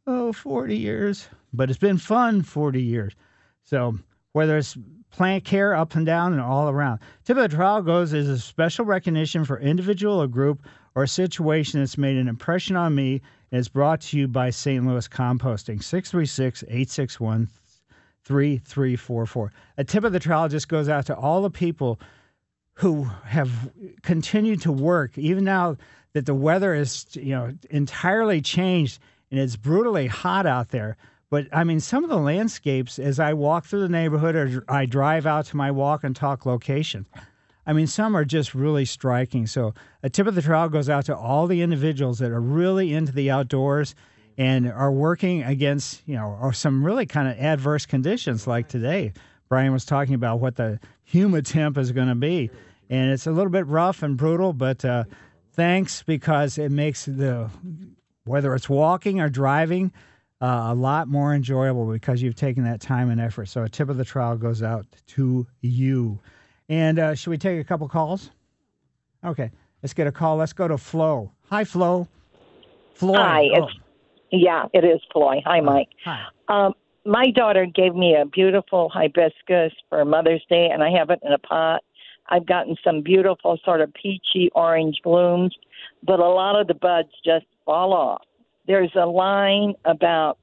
Oh, 40 years. But it's been fun 40 years. So whether it's plant care up and down and all around. Tip of the trowel goes is a special recognition for individual or group or a situation that's made an impression on me and is brought to you by St. Louis Composting. 636 861 3344. A tip of the trowel just goes out to all the people who have continued to work, even now that the weather is, you know, entirely changed and it's brutally hot out there. But I mean, some of the landscapes as I walk through the neighborhood or I drive out to my walk and talk location, I mean, some are just really striking. So, a tip of the trowel goes out to all the individuals that are really into the outdoors and are working against, you know, or some really kind of adverse conditions like today. Brian was talking about what the humid temp is going to be. And it's a little bit rough and brutal, but uh, thanks because it makes the, whether it's walking or driving, uh, a lot more enjoyable because you've taken that time and effort. So a tip of the trowel goes out to you. And uh, should we take a couple calls? Okay, let's get a call. Let's go to Flo. Hi, Flo. Floyd. Hi, Oh, it's yeah, it is Floyd. Hi, Mike. Hi. Um, my daughter gave me a beautiful hibiscus for Mother's Day, and I have it in a pot. I've gotten some beautiful sort of peachy orange blooms, but a lot of the buds just fall off. There's a line about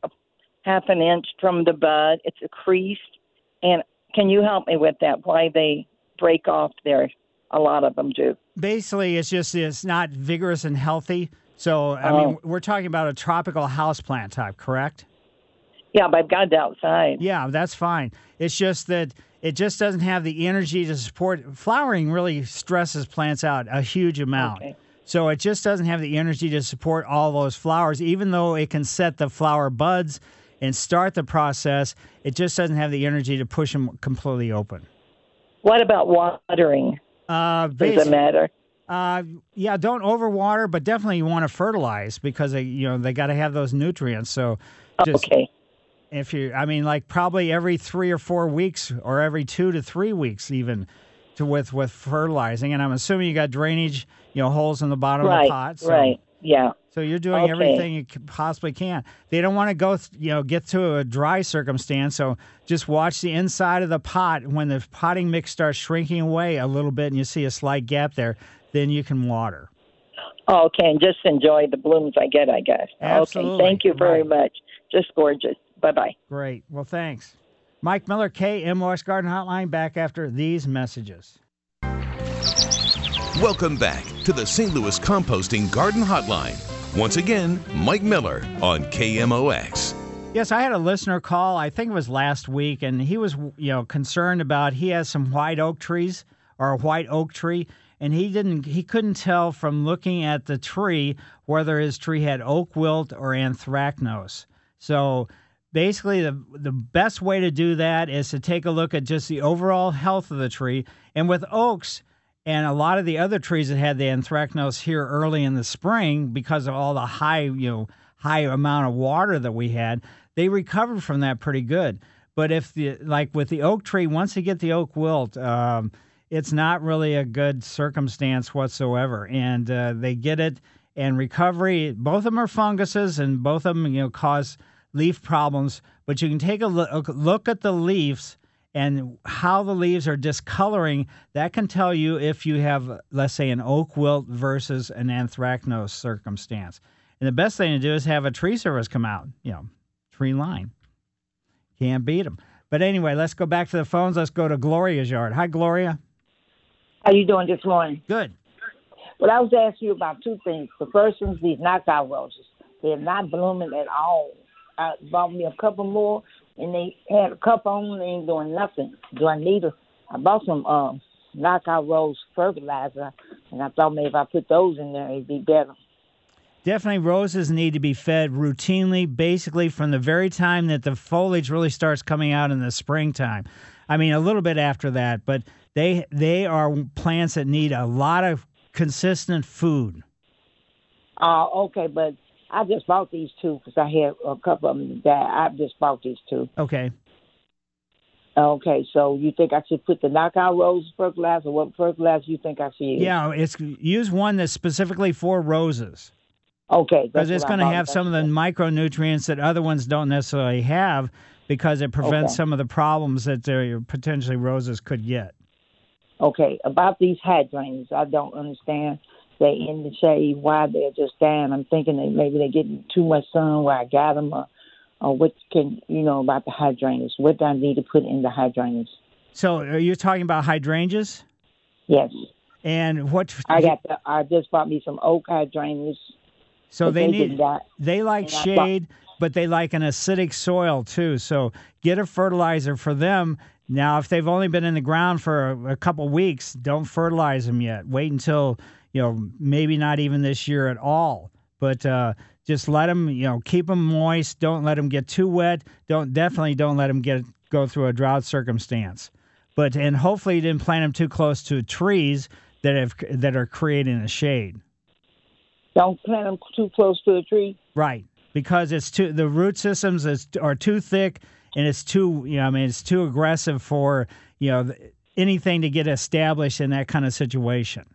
half an inch from the bud. It's a crease, and can you help me with that? Why they break off there? A lot of them do. basically, it's just it's not vigorous and healthy. So, I mean, oh. we're talking about a tropical houseplant type, correct? Yeah, but I've got it outside. Yeah, that's fine. It's just that it just doesn't have the energy to support flowering. Really stresses plants out a huge amount. So it just doesn't have the energy to support all those flowers, even though it can set the flower buds and start the process. It just doesn't have the energy to push them completely open. What about watering? Uh, Does it matter? Uh, yeah, don't overwater, but definitely you want to fertilize because they, you know they got to have those nutrients. So, just, okay. If you, I mean, like probably every three or four weeks, or every two to three weeks, even to with with fertilizing. And I'm assuming you got drainage, you know, holes in the bottom of Right, the pot. So, right. Yeah. So you're doing Okay. everything you possibly can. They don't want to go, th- you know, get to a dry circumstance. So just watch the inside of the pot. When the potting mix starts shrinking away a little bit, and you see a slight gap there, then you can water. Oh, okay, and just enjoy the blooms I get, I guess. Absolutely. Okay, thank you very much. Just gorgeous. Bye bye. Great. Well, thanks. Mike Miller, KMOX Garden Hotline, back after these messages. Welcome back to the St. Louis Composting Garden Hotline. Once again, Mike Miller on KMOX. Yes, I had a listener call. I think it was last week, and he was, you know, concerned about he has some white oak trees or a white oak tree, and he didn't, he couldn't tell from looking at the tree whether his tree had oak wilt or anthracnose. So basically, the the best way to do that is to take a look at just the overall health of the tree, and with oaks. And a lot of the other trees that had the anthracnose here early in the spring because of all the high, you know, high amount of water that we had, they recovered from that pretty good. But if the like with the oak tree, once you get the oak wilt, um, it's not really a good circumstance whatsoever. And uh, they get it and recovery. Both of them are funguses, and both of them you know cause leaf problems. But you can take a look, look at the leaves and how the leaves are discoloring, that can tell you if you have, let's say, an oak wilt versus an anthracnose circumstance. And the best thing to do is have a tree service come out, you know, tree line. Can't beat them. But anyway, let's go back to the phones. Let's go to Gloria's yard. Hi, Gloria. How you doing this morning? Good. Well, I was asking you about two things. The first one's these knockout roses. They're not blooming at all. I bought me a couple more, and they had a couple on. They ain't doing nothing. Do I need a? I bought some um, knockout rose fertilizer, and I thought maybe if I put those in there, it'd be better. Definitely, roses need to be fed routinely, basically from the very time that the foliage really starts coming out in the springtime. I mean, a little bit after that, but they they are plants that need a lot of consistent food. Uh, okay, but I just bought these two because I had a couple of them that I just bought these two. Okay. Okay, so you think I should put the knockout rose fertilizer? Or what fertilizer you think I should use? Yeah, it's use one that's specifically for roses. Okay, because it's going to have some of the micronutrients that other ones don't necessarily have because it prevents Okay. some of the problems that potentially roses could get. Okay, about these hydrangeas, I don't understand. They in the shade, why they're just down. I'm thinking that maybe they're getting too much sun where I got them, or, or what can you know about the hydrangeas? What do I need to put in the hydrangeas? So, are you talking about hydrangeas? Yes. And what? I got. The, I just bought me some oak hydrangeas. So but they, need they like And shade, but they like an acidic soil too. So get a fertilizer for them. Now, if they've only been in the ground for a, a couple weeks, don't fertilize them yet. Wait until you know maybe not even this year at all. But uh, just let them you know keep them moist. Don't let them get too wet. Don't definitely don't let them get go through a drought circumstance. But and hopefully you didn't plant them too close to trees that have that are creating a shade. Don't plant them too close to the tree. Right, because it's too the root systems is, are too thick and it's too you know I mean it's too aggressive for you know anything to get established in that kind of situation.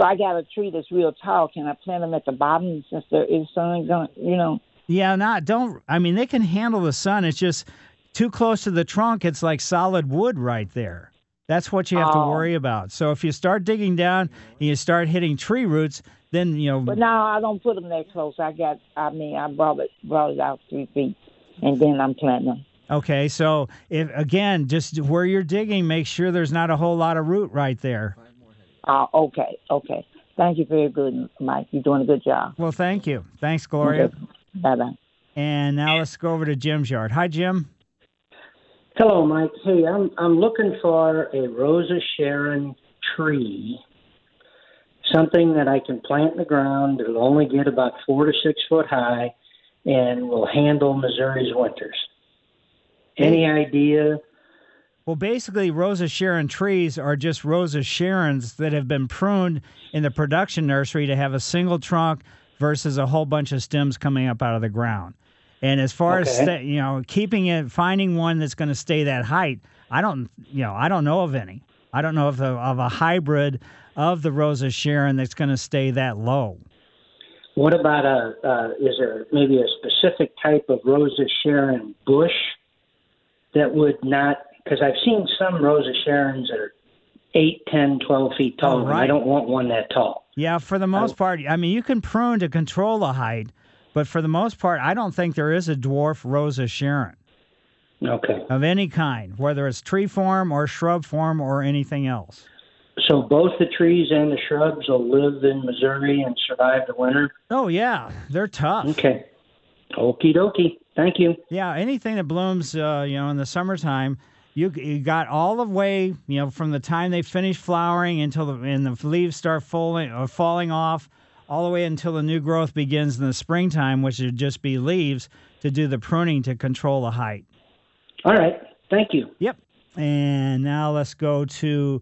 So I got a tree that's real tall. Can I plant them at the bottom since there is sun going? You know. Yeah, not don't I mean they can handle the sun. It's just too close to the trunk. It's like solid wood right there. That's what you have to Oh. worry about. So if you start digging down and you start hitting tree roots, then you know But now I don't put them that close. I got. I mean, I brought it brought it out three feet, and then I'm planting them. Okay, so if again, just where you're digging, make sure there's not a whole lot of root right there. Uh, okay, okay. Thank you very good, Mike. You're doing a good job. Well, thank you. Thanks, Gloria. Bye bye. And now let's go over to Jim's yard. Hi, Jim. Hello, Mike. Hey, I'm I'm looking for a Rosa Sharon tree, something that I can plant in the ground. It'll only get about four to six foot high, and will handle Missouri's winters. Any idea? Well, basically, Rosa Sharon trees are just Rosa Sharons that have been pruned in the production nursery to have a single trunk versus a whole bunch of stems coming up out of the ground. And as far as Okay. sta you know, keeping it, finding one that's going to stay that height, I don't, you know, I don't know of any. I don't know of, the, of a hybrid of the Rosa Sharon that's going to stay that low. What about a? Uh, is there maybe a specific type of Rosa Sharon bush that would not? Because I've seen some Rosa Sharons that are eight, ten, twelve feet tall. Oh, and I don't want one that tall. Yeah, for the most part, I mean, you can prune to control the height, but for the most part, I don't think there is a dwarf Rosa Sharon. Okay. Of any kind, whether it's tree form or shrub form or anything else. So both the trees and the shrubs will live in Missouri and survive the winter. Oh yeah, they're tough. Okay. Okie dokie. Thank you. Yeah, anything that blooms, uh, you know, in the summertime, you you got all the way, you know, from the time they finish flowering until the and the leaves start falling or falling off, all the way until the new growth begins in the springtime, which would just be leaves to do the pruning to control the height. All right. Thank you. Yep. And now let's go to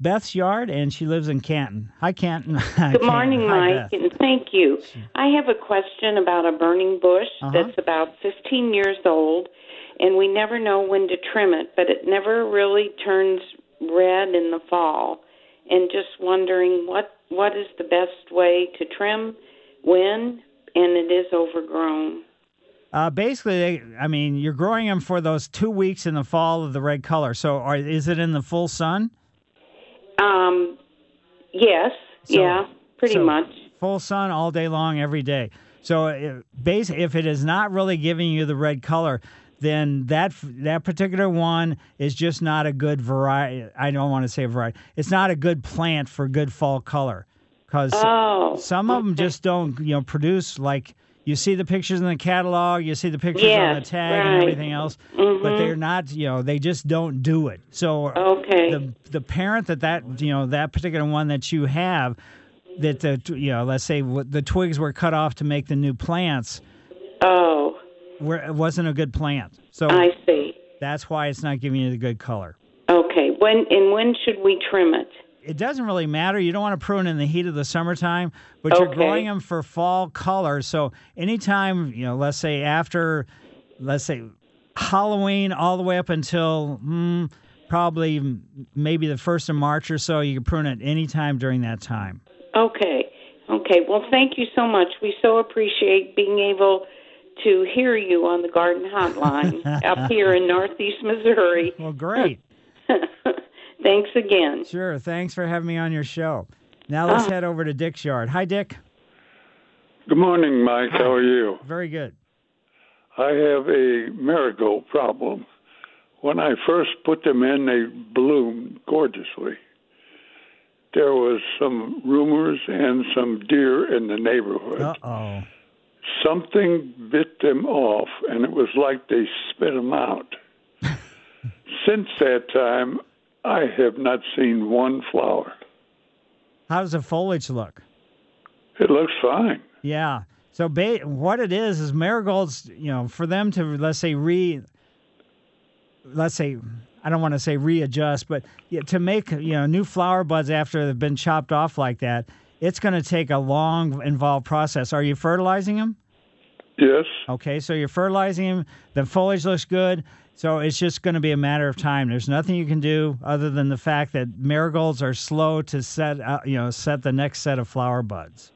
Beth's yard, and she lives in Canton. Hi, Canton. Good morning, Hi, Mike, Beth. and thank you. I have a question about a burning bush Uh-huh. that's about 15 years old, and we never know when to trim it, but it never really turns red in the fall. And just wondering what what is the best way to trim when and it is overgrown. Uh, basically, I mean, you're growing them for those two weeks in the fall of the red color. So, are, is it in the full sun? Um yes, So- yeah, pretty so much. Full sun all day long, every day. So, if, base, if it is not really giving you the red color, then that that particular one is just not a good variety. I don't want to say variety. It's not a good plant for good fall color because Oh, some of them just don't you know produce like you see the pictures in the catalog, you see the pictures on the tag and everything else, but Mhm. they're not you know they just don't do it. So Okay. the the parent that that you know that particular one that you have that the you know let's say the twigs were cut off to make the new plants Oh, were it wasn't a good plant. So I see. that's why it's not giving you the good color. Okay. When and when should we trim it? it doesn't really matter. You don't want to prune in the heat of the summertime, but you're growing them for fall color. So anytime, you know, let's say after, let's say Halloween all the way up until mm, probably maybe the first of March or so, you can prune it anytime during that time. Okay. Okay. Well, thank you so much. We so appreciate being able to hear you on the Garden Hotline up here in Northeast Missouri. Well, great. Thanks again. Sure. Thanks for having me on your show. Now let's Uh. head over to Dick's yard. Hi, Dick. Good morning, Mike. How are you? Very good. I have a marigold problem. When I first put them in, they bloomed gorgeously. There was some rumors and some deer in the neighborhood. Uh oh. Something bit them off, and it was like they spit them out. Since that time, I have not seen one flower. How does the foliage look? It looks fine. Yeah. So ba- what it is is marigolds, you know, for them to let's say re let's say I don't want to say readjust, but to make, you know, new flower buds after they've been chopped off like that, it's going to take a long involved process. Are you fertilizing them? Yes. Okay, so you're fertilizing them. The foliage looks good. So it's just going to be a matter of time. There's nothing you can do other than the fact that marigolds are slow to set, uh, you know, set the next set of flower buds.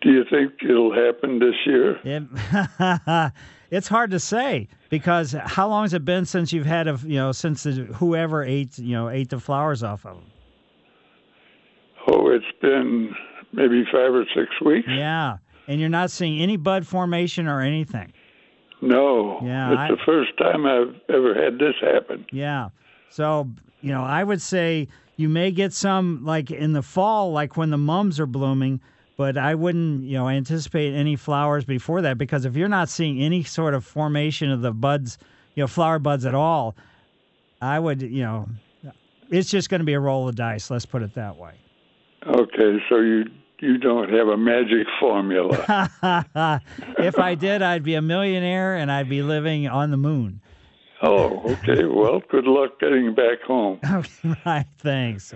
Do you think it'll happen this year? It, it's hard to say because how long has it been since you've had a you know since the, whoever ate you know ate the flowers off of them? Oh, it's been maybe five or six weeks. Yeah, and you're not seeing any bud formation or anything. No. Yeah, It's I- the first time I've ever had this happen. Yeah, so you know I would say you may get some like in the fall, like when the mums are blooming. But I wouldn't, you know, anticipate any flowers before that because if you're not seeing any sort of formation of the buds, you know, flower buds at all, I would, you know, it's just going to be a roll of dice. Let's put it that way. Okay, so you you don't have a magic formula. if I did, I'd be a millionaire and I'd be living on the moon. oh, okay. Well, good luck getting back home. right. Thanks.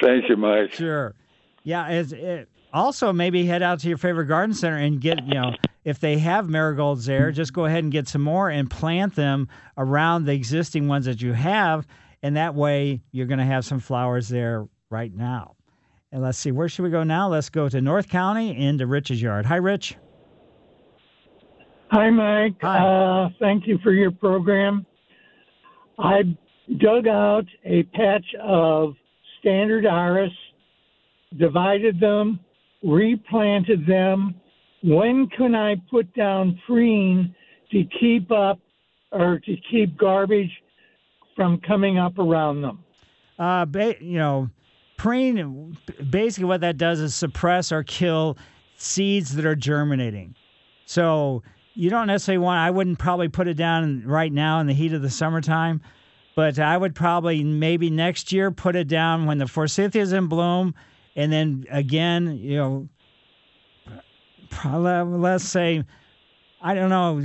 Thank you, Mike. Sure. Yeah. It, also, maybe head out to your favorite garden center and get, you know, if they have marigolds there, just go ahead and get some more and plant them around the existing ones that you have. And that way you're going to have some flowers there right now. And let's see, where should we go now? Let's go to North County into Rich's yard. Hi, Rich. Hi, Mike. Uh, thank you for your program. I dug out a patch of standard iris, divided them, replanted them. When can I put down preen to keep up or to keep garbage from coming up around them? Uh, ba- you know, preen. Basically, what that does is suppress or kill seeds that are germinating. So you don't necessarily want. I wouldn't probably put it down right now in the heat of the summertime, but I would probably maybe next year put it down when the forsythia forsythia's in bloom, and then again, you know, let's say. I don't know.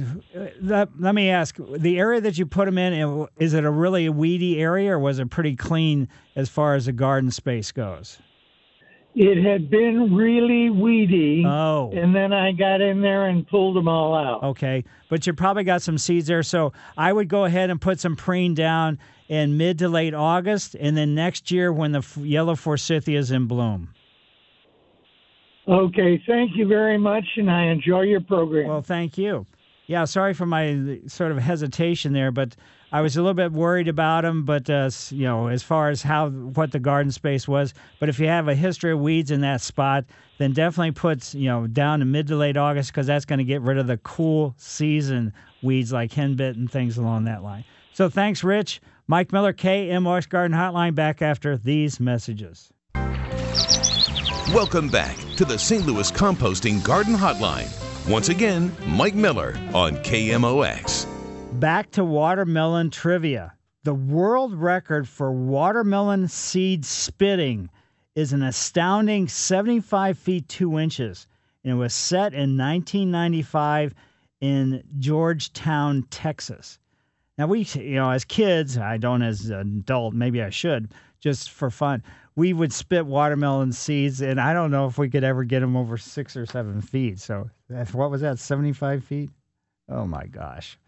Let, let me ask: the area that you put them in is it a really weedy area, or was it pretty clean as far as the garden space goes? It had been really weedy. Oh. And then I got in there and pulled them all out. Okay, but you probably got some seeds there. So I would go ahead and put some preen down in mid to late August, and then next year when the yellow forsythia is in bloom. Okay, thank you very much, and I enjoy your program. Well, thank you. Yeah, sorry for my sort of hesitation there, but I was a little bit worried about them. But uh, you know, as far as how what the garden space was, but if you have a history of weeds in that spot, then definitely put you know down to mid to late August because that's going to get rid of the cool season weeds like henbit and things along that line. So thanks, Rich. Mike Miller, KMOX Garden Hotline, back after these messages. Welcome back to the St. Louis Composting Garden Hotline. Once again, Mike Miller on KMOX. Back to watermelon trivia. The world record for watermelon seed spitting is an astounding 75 feet 2 inches, and it was set in 1995 in Georgetown, Texas. Now we, you know, as kids, I don't as an adult, maybe I should just for fun. We would spit watermelon seeds, and I don't know if we could ever get them over six or seven feet. So that's what was that, 75 feet? Oh my gosh.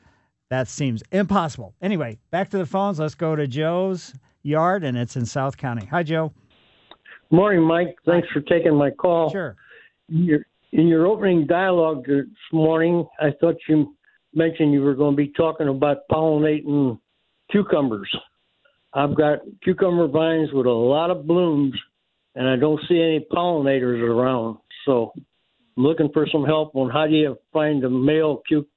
That seems impossible. Anyway, back to the phones. Let's go to Joe's yard, and it's in South County. Hi, Joe. Morning, Mike. Thanks for taking my call. Sure. In your opening dialogue this morning, I thought you mentioned you were going to be talking about pollinating cucumbers. I've got cucumber vines with a lot of blooms, and I don't see any pollinators around. So I'm looking for some help on how do you find the male cu-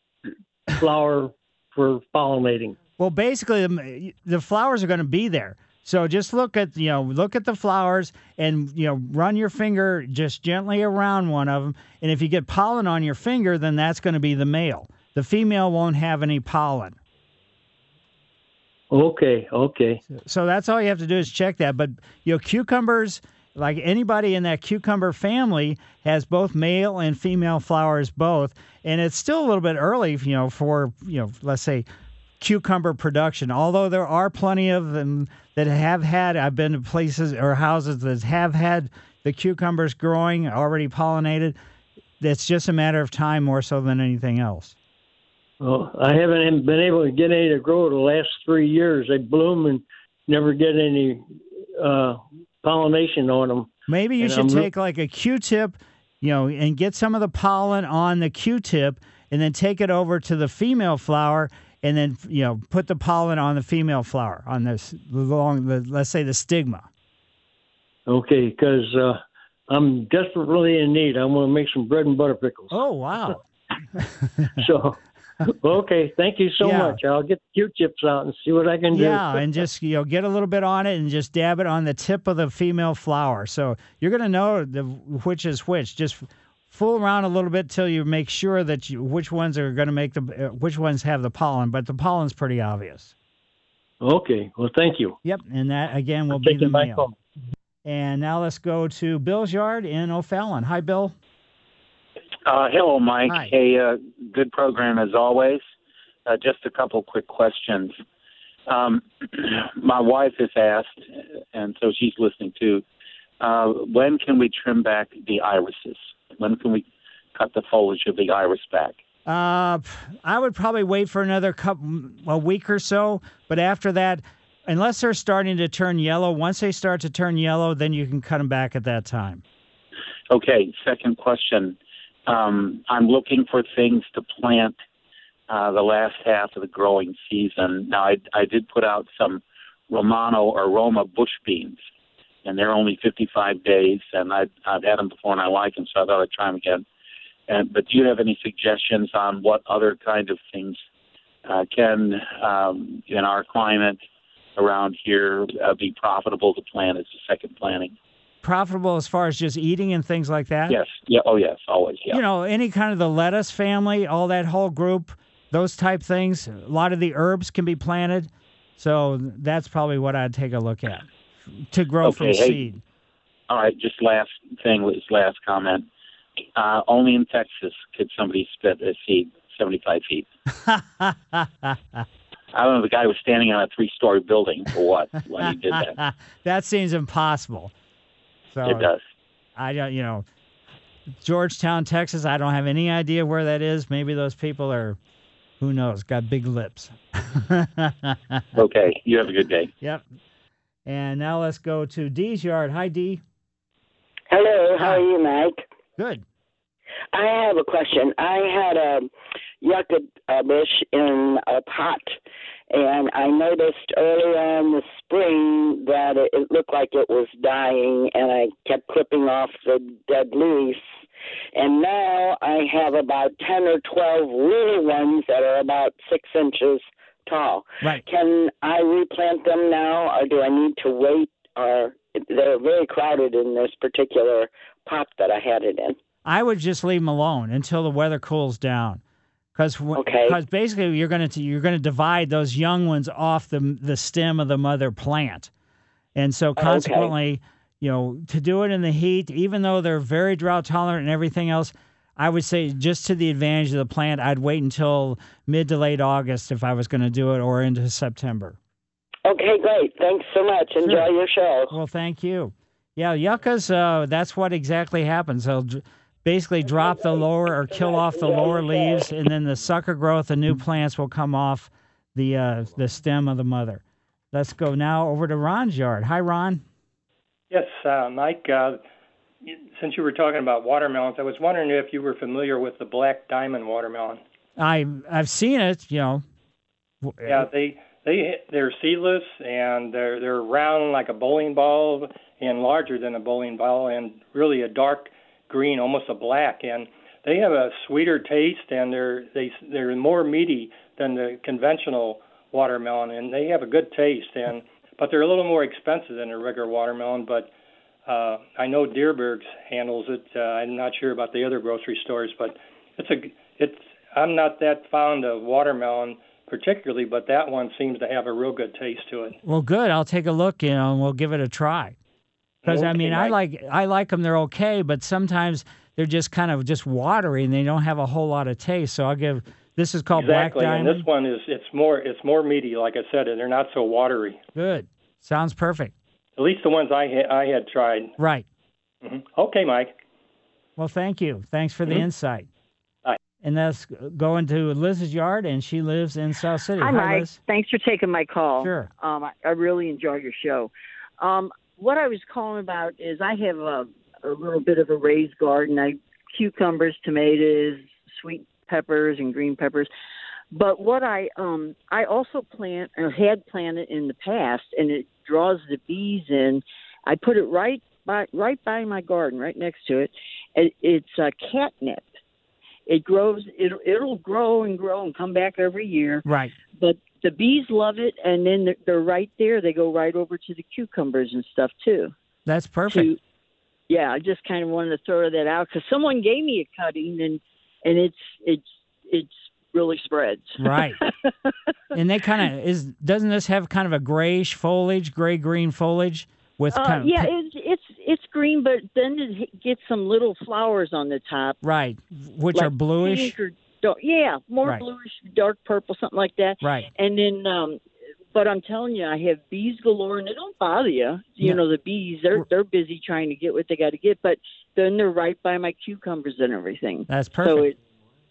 flower for pollinating. Well, basically, the, the flowers are going to be there. So just look at you know look at the flowers and you know run your finger just gently around one of them, and if you get pollen on your finger, then that's going to be the male. The female won't have any pollen. Okay, okay. So that's all you have to do is check that. But you know cucumbers, like anybody in that cucumber family, has both male and female flowers both, and it's still a little bit early, you know, for you know let's say cucumber production. Although there are plenty of them that have had, I've been to places or houses that have had the cucumbers growing already pollinated. It's just a matter of time more so than anything else. Well, I haven't been able to get any to grow the last three years. They bloom and never get any uh, pollination on them. Maybe you And should I'm take like a Q-tip, you know, and get some of the pollen on the Q-tip, and then take it over to the female flower, and then you know put the pollen on the female flower on this long, the let's say the stigma. Okay, because uh, I'm desperately in need. I want to make some bread and butter pickles. Oh wow! so, okay, thank you so Yeah. much. I'll get the Q-tips out and see what I can do. Yeah, and just you know get a little bit on it and just dab it on the tip of the female flower. So you're gonna know the which is which. Just fool around a little bit till you make sure that you, which ones are gonna make the uh, which ones have the pollen. But the pollen's pretty obvious. Okay, well, thank you. Yep, and that again will be the call. And now let's go to Bill's yard in O'Fallon. Hi, Bill. Uh, hello, Mike. Hi. Hey, uh, good program as always. Uh, just a couple quick questions. Um, my wife has asked, and so she's listening too. Uh, when can we trim back the irises? When can we cut the foliage of the iris back? Uh, I would probably wait for another couple, a week or so. But after that, unless they're starting to turn yellow, once they start to turn yellow, then you can cut them back at that time. Okay, second question. Um, I'm looking for things to plant uh, the last half of the growing season. Now, I, I did put out some Romano or Roma bush beans, and they're only 55 days, and I've, I've had them before and I like them, so I thought I'd try them again. And, but do you have any suggestions on what other kind of things uh, can, um, in our climate around here, uh, be profitable to plant as a second planting? Profitable as far as just eating and things like that. Yes. Yeah. Oh, yes. Always. Yeah. You know, any kind of the lettuce family, all that whole group, those type things. A lot of the herbs can be planted. So that's probably what I'd take a look at to grow from hey. seed. All right, just last thing, this last comment. Uh, only in Texas could somebody spit a seed 75 feet. I don't know, the guy was standing on a three story building for what when he did that. that seems impossible. So It does. I don't, you know, Georgetown, Texas. I don't have any idea where that is. Maybe those people are, who knows, got big lips. Okay, you have a good day. Yep. And now let's go to Dee's yard. Hi, Dee. Hello, how are you, Mike? Good. I have a question. I had a yucca uh, bush in a pot, and I noticed early on the spring that it, it looked like it was dying, and I kept clipping off the dead leaves. And now I have about 10 or 12 little ones that are about six inches tall. Right. Can I replant them now, or do I need to wait? Or they're very crowded in this particular pot that I had it in. I would just leave them alone until the weather cools down. Because Okay. basically you're going to you're going to divide those young ones off the the stem of the mother plant, and so Okay. consequently, you know, to do it in the heat, even though they're very drought tolerant and everything else, I would say just to the advantage of the plant, I'd wait until mid to late August if I was going to do it, or into September. Okay, great. Thanks so much. Enjoy your show. Well, thank you. Yeah, yuccas. Uh, that's what exactly happens. They'll basically drop the lower or kill off the lower leaves, and then the sucker growth of new plants will come off the uh, the stem of the mother. Let's go now over to Ron's yard. Hi, Ron. Yes, uh, Mike. Uh, since you were talking about watermelons, I was wondering if you were familiar with the black diamond watermelon. I I've seen it. You know. Yeah, they they they're seedless and they're they're round like a bowling ball and larger than a bowling ball and really a dark green, almost a black. And they have a sweeter taste and they're they they're more meaty than the conventional watermelon and they have a good taste and but they're a little more expensive than a regular watermelon. But uh, I know Dierberg's handles it. Uh, I'm not sure about the other grocery stores, but it's a it's I'm not that fond of watermelon particularly, but that one seems to have a real good taste to it. Well, good. I'll take a look. You know, and we'll give it a try. Because I mean, I like I like them. They're okay, but sometimes they're just kind of just watery and they don't have a whole lot of taste. So I'll give. This is called exactly, Black and Diamond. this one is it's more it's more meaty, like I said, and they're not so watery. Good. Sounds perfect. At least the ones I ha- I had tried. Right. hmm Okay, Mike. Well, thank you. Thanks for the Mhm. insight. Bye. And that's going to Liz's yard, and she lives in South City. Hi, Mike. Liz. Thanks for taking my call. Sure. Um, I, I really enjoy your show. Um, what I was calling about is I have a, a little bit of a raised garden. I cucumbers, tomatoes, sweet peppers, and green peppers. But what I um I also plant or had planted in the past, and it draws the bees in. I put it right by right by my garden, right next to it. it it's a catnip. It grows. It it'll grow and grow and come back every year Right. but the bees love it and then they're, they're right there they go right over to the cucumbers and stuff too That's perfect. To- yeah i just kind of wanted to throw that out because someone gave me a cutting and and it's it's it's really spreads Right. and they kind of is. Doesn't this have kind of a grayish foliage, gray green foliage with uh, kind of yeah it's it's it's green but then it gets some little flowers on the top right, which like are bluish. or dark, yeah more Right. bluish dark purple something like that Right. and then um but I'm telling you, I have bees galore, and they don't bother you. You Yeah. know, the bees they're they're busy trying to get what they got to get, but then they're right by my cucumbers and everything. That's So perfect.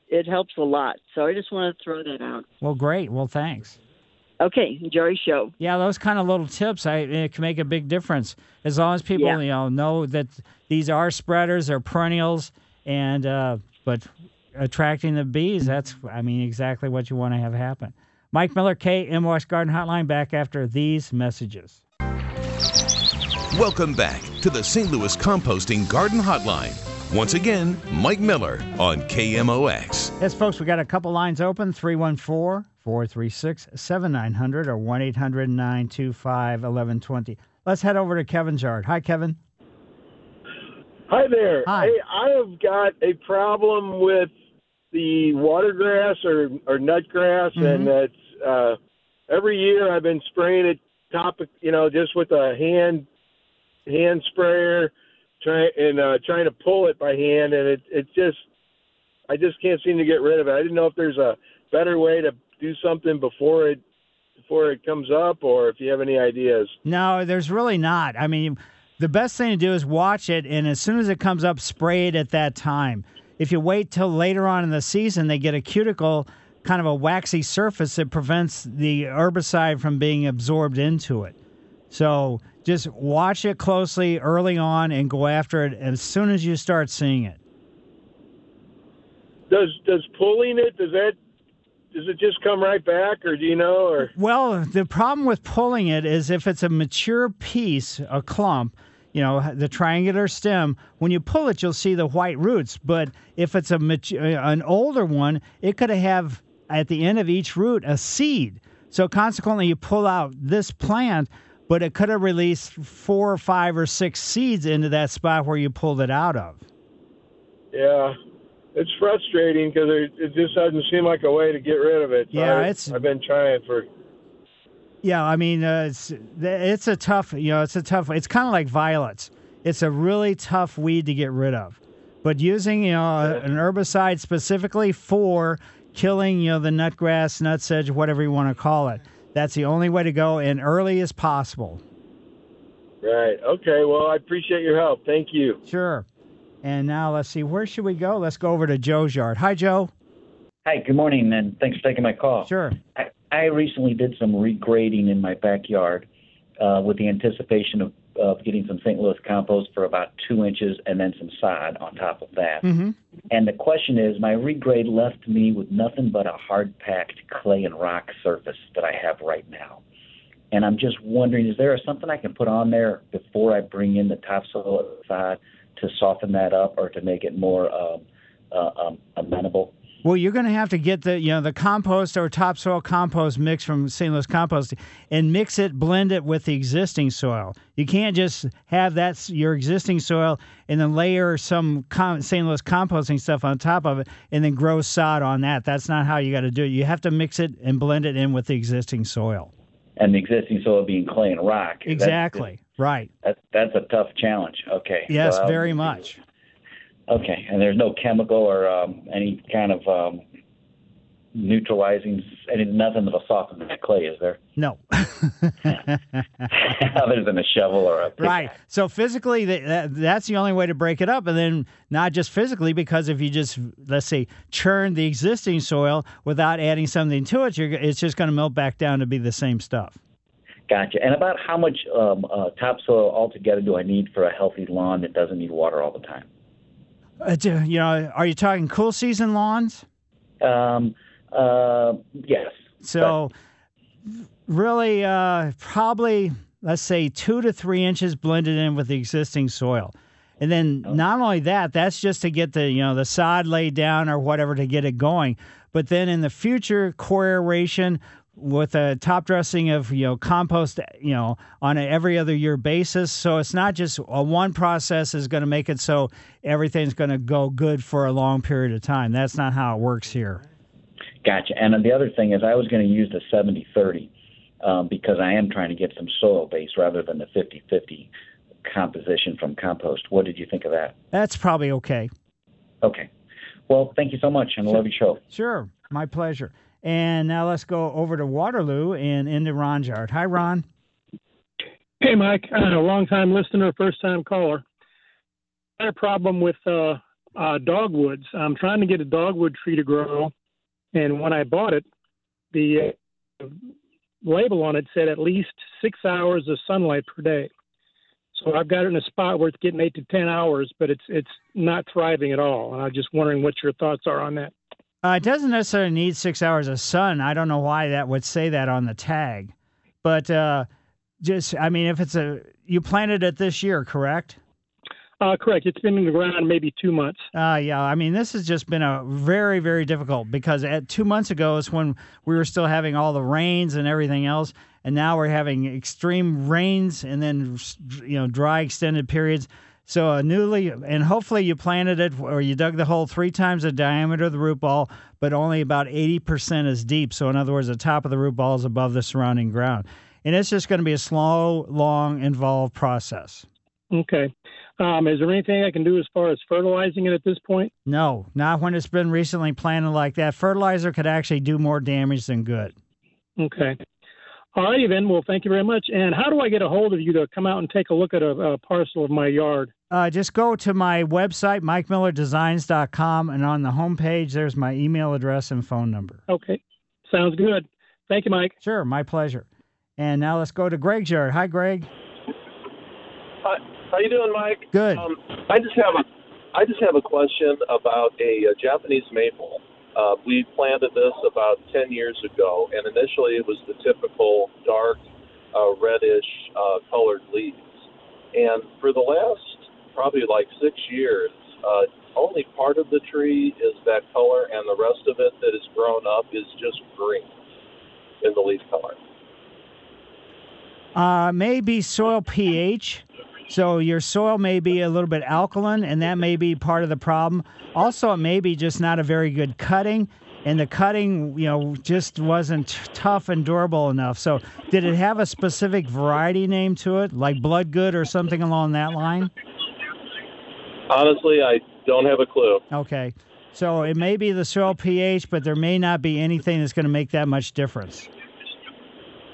it it helps a lot. So I just want to throw that out. Well, great. Well, thanks. Okay, enjoy show. Yeah, those kind of little tips, I it can make a big difference as long as people Yeah. you know know that these are spreaders, are perennials, and uh, but attracting the bees. That's I mean exactly what you want to have happen. Mike Miller, KMOX Garden Hotline, back after these messages. Welcome back to the St. Louis Composting Garden Hotline. Once again, Mike Miller on KMOX. Yes, folks, we got a couple lines open 314 436 7900 or 1 800 925 1120. Let's head over to Kevin's yard. Hi, Kevin. Hi there. Hi. Hey, I have got a problem with the watergrass or or nutgrass, and Mhm. it's uh, every year I've been spraying it top, you know, just with a hand hand sprayer, try and uh, trying to pull it by hand, and it it just I just can't seem to get rid of it. I didn't know if there's a better way to do something before it before it comes up, or if you have any ideas. No, there's really not. I mean, the best thing to do is watch it, and as soon as it comes up, spray it at that time. If you wait till later on in the season, they get a cuticle, kind of a waxy surface that prevents the herbicide from being absorbed into it. So just watch it closely early on and go after it as soon as you start seeing it. Does does pulling it does that does it just come right back, or do you know, or Well, the problem with pulling it is if it's a mature piece, a clump, you know, the triangular stem, when you pull it, you'll see the white roots. But if it's a mature, uh, an older one, it could have at the end of each root a seed. So consequently, you pull out this plant, but it could have released four or five or six seeds into that spot where you pulled it out of. Yeah, it's frustrating because it, it just doesn't seem like a way to get rid of it. So Yeah, I, it's- I've been trying for. Yeah, I mean, uh, it's it's a tough, you know, it's a tough. It's kind of like violets. It's a really tough weed to get rid of. But using, you know, a- an herbicide specifically for killing, you know, the nutgrass, nutsedge, whatever you want to call it, That's the only way to go, and early as possible. Right. Okay. Well, I appreciate your help. Thank you. Sure. And now let's see, where should we go? Let's go over to Joe's yard. Hi, Joe. Hi, good morning, and thanks for taking my call. Sure. I, I recently did some regrading in my backyard uh, with the anticipation of, of getting some St. Louis compost for about two inches and then some sod on top of that. Mm-hmm. And the question is, my regrade left me with nothing but a hard packed clay and rock surface that I have right now. And I'm just wondering, is there something I can put on there before I bring in the topsoil sod to soften that up or to make it more um, uh, um, amenable? Well, you're going to have to get the you know the compost or topsoil compost mix from St. Louis Compost and mix it, blend it with the existing soil. You can't just have that your existing soil and then layer some com- St. Louis composting stuff on top of it and then grow sod on that. That's not how you got to do it. You have to mix it and blend it in with the existing soil. And the existing soil being clay and rock. That's- Exactly. right. That, that's a tough challenge. Okay. Yes, So very much. Okay, and there's no chemical or um, any kind of um, neutralizing, any nothing that'll soften that clay, is there? No. Other than a shovel or a pick. Right. So physically, that, that, that's the only way to break it up, and then not just physically, because if you just let's say churn the existing soil without adding something to it, you're, it's just going to melt back down to be the same stuff. Gotcha. And about how much um, uh, topsoil altogether do I need for a healthy lawn that doesn't need water all the time? Uh, do- you know, are you talking cool season lawns? Um, uh, yes. So, really, uh, probably let's say two to three inches blended in with the existing soil, and then not only that, that's just to get the you know the sod laid down or whatever to get it going. But then in the future, core aeration with a top dressing of you know compost you know on an every other year basis so it's not just a one process is going to make it so everything's going to go good for a long period of time that's not how it works here Gotcha. And the other thing is, I was going to use the 70 30 um, because I am trying to get some soil base rather than the 50 50 composition from compost. What did you think of that? that's probably okay Okay. Well, thank you so much, and I love your show. Sure, my pleasure. And now let's go over to Waterloo and into Ron's yard. Hi, Ron. Hey, Mike, uh, long time listener, first time caller. I had a problem with uh, uh, dogwoods. I'm trying to get a dogwood tree to grow, and when I bought it, the uh, label on it said at least six hours of sunlight per day. So I've got it in a spot where it's getting eight to ten hours, but it's it's not thriving at all. And I'm just wondering what your thoughts are on that. Uh, it doesn't necessarily need six hours of sun. I don't know why that would say that on the tag, but uh, just I mean, if it's a you planted it this year, correct? Uh, correct. It's been in the ground maybe two months. Uh, yeah, I mean, this has just been a very, very difficult because at two months ago is when we were still having all the rains and everything else, and now we're having extreme rains and then you know dry extended periods. So a newly and hopefully you planted it or you dug the hole three times the diameter of the root ball, but only about eighty percent is deep. So in other words, the top of the root ball is above the surrounding ground, and it's just going to be a slow, long, involved process. Okay. Um, is there anything I can do as far as fertilizing it at this point? No, not when it's been recently planted like that. Fertilizer could actually do more damage than good. Okay. All righty then. Well, thank you very much. And how do I get a hold of you to come out and take a look at a, a parcel of my yard? Uh, just go to my website, mikemillerdesigns.com, and on the homepage, there's my email address and phone number. Okay. Sounds good. Thank you, Mike. Sure, my pleasure. And now let's go to Greg's yard. Hi, Greg. Hi, how you doing, Mike? Good. Um, I just have a, I just have a question about a, uh Japanese maple. Uh, we planted this about ten years ago, and initially it was the typical dark, uh, reddish uh, colored leaves. And for the last probably like six years, uh, only part of the tree is that color, and the rest of it that has grown up is just green in the leaf color. Uh, maybe soil pH. So your soil may be a little bit alkaline, and that may be part of the problem. Also, it may be just not a very good cutting, and the cutting, you know, just wasn't tough and durable enough. So, did it have a specific variety name to it, like Bloodgood or something along that line? Honestly, I don't have a clue. Okay. So it may be the soil pH, but there may not be anything that's going to make that much difference.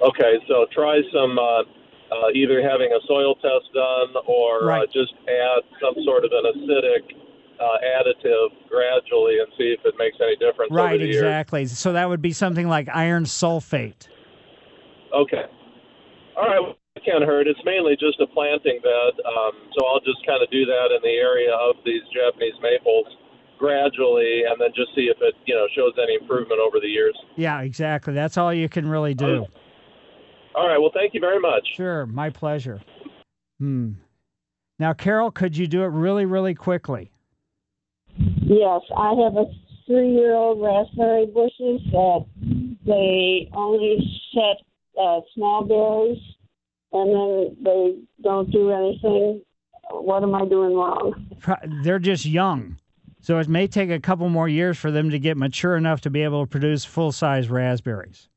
Okay, so try some uh, uh, either having a soil test done or uh, just add some sort of an acidic uh, additive gradually and see if it makes any difference over Right, years. exactly. So that would be something like iron sulfate. Okay. All right. well, It can't hurt. It's mainly just a planting bed, um, so I'll just kind of do that in the area of these Japanese maples gradually, and then just see if it, you know, shows any improvement over the years. Yeah, exactly. That's all you can really do. All right. Well, thank you very much. Sure, my pleasure. Hmm. Now, Carol, could you do it really, really quickly? Yes, I have a three-year-old raspberry bushes that they only set uh, small berries, and then they don't do anything. What am I doing wrong? They're just young. So it may take a couple more years for them to get mature enough to be able to produce full size raspberries.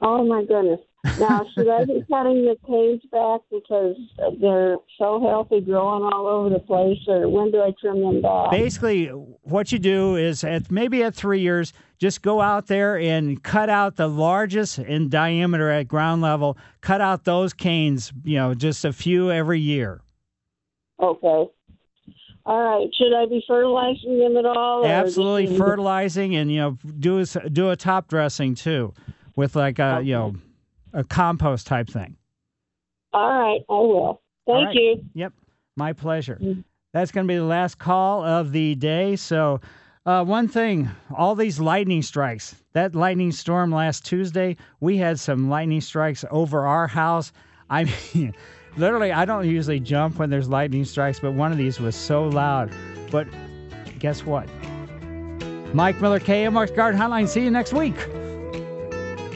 Oh my goodness! Now, should I be cutting the canes back because they're so healthy, growing all over the place, or when do I trim them back? Basically, what you do is at maybe at three years, just go out there and cut out the largest in diameter at ground level. Cut out those canes, you know, just a few every year. Okay. All right. Should I be fertilizing them at all? Absolutely fertilizing and you know do a, do a top dressing too, with like a you know a compost type thing. All right, I will. Thank right. you. Yep, my pleasure. That's going to be the last call of the day. So, uh, one thing all these lightning strikes, that lightning storm last Tuesday, we had some lightning strikes over our house. I mean, literally, I don't usually jump when there's lightning strikes, but one of these was so loud. But guess what? Mike Miller, KMOX Garden Hotline. See you next week.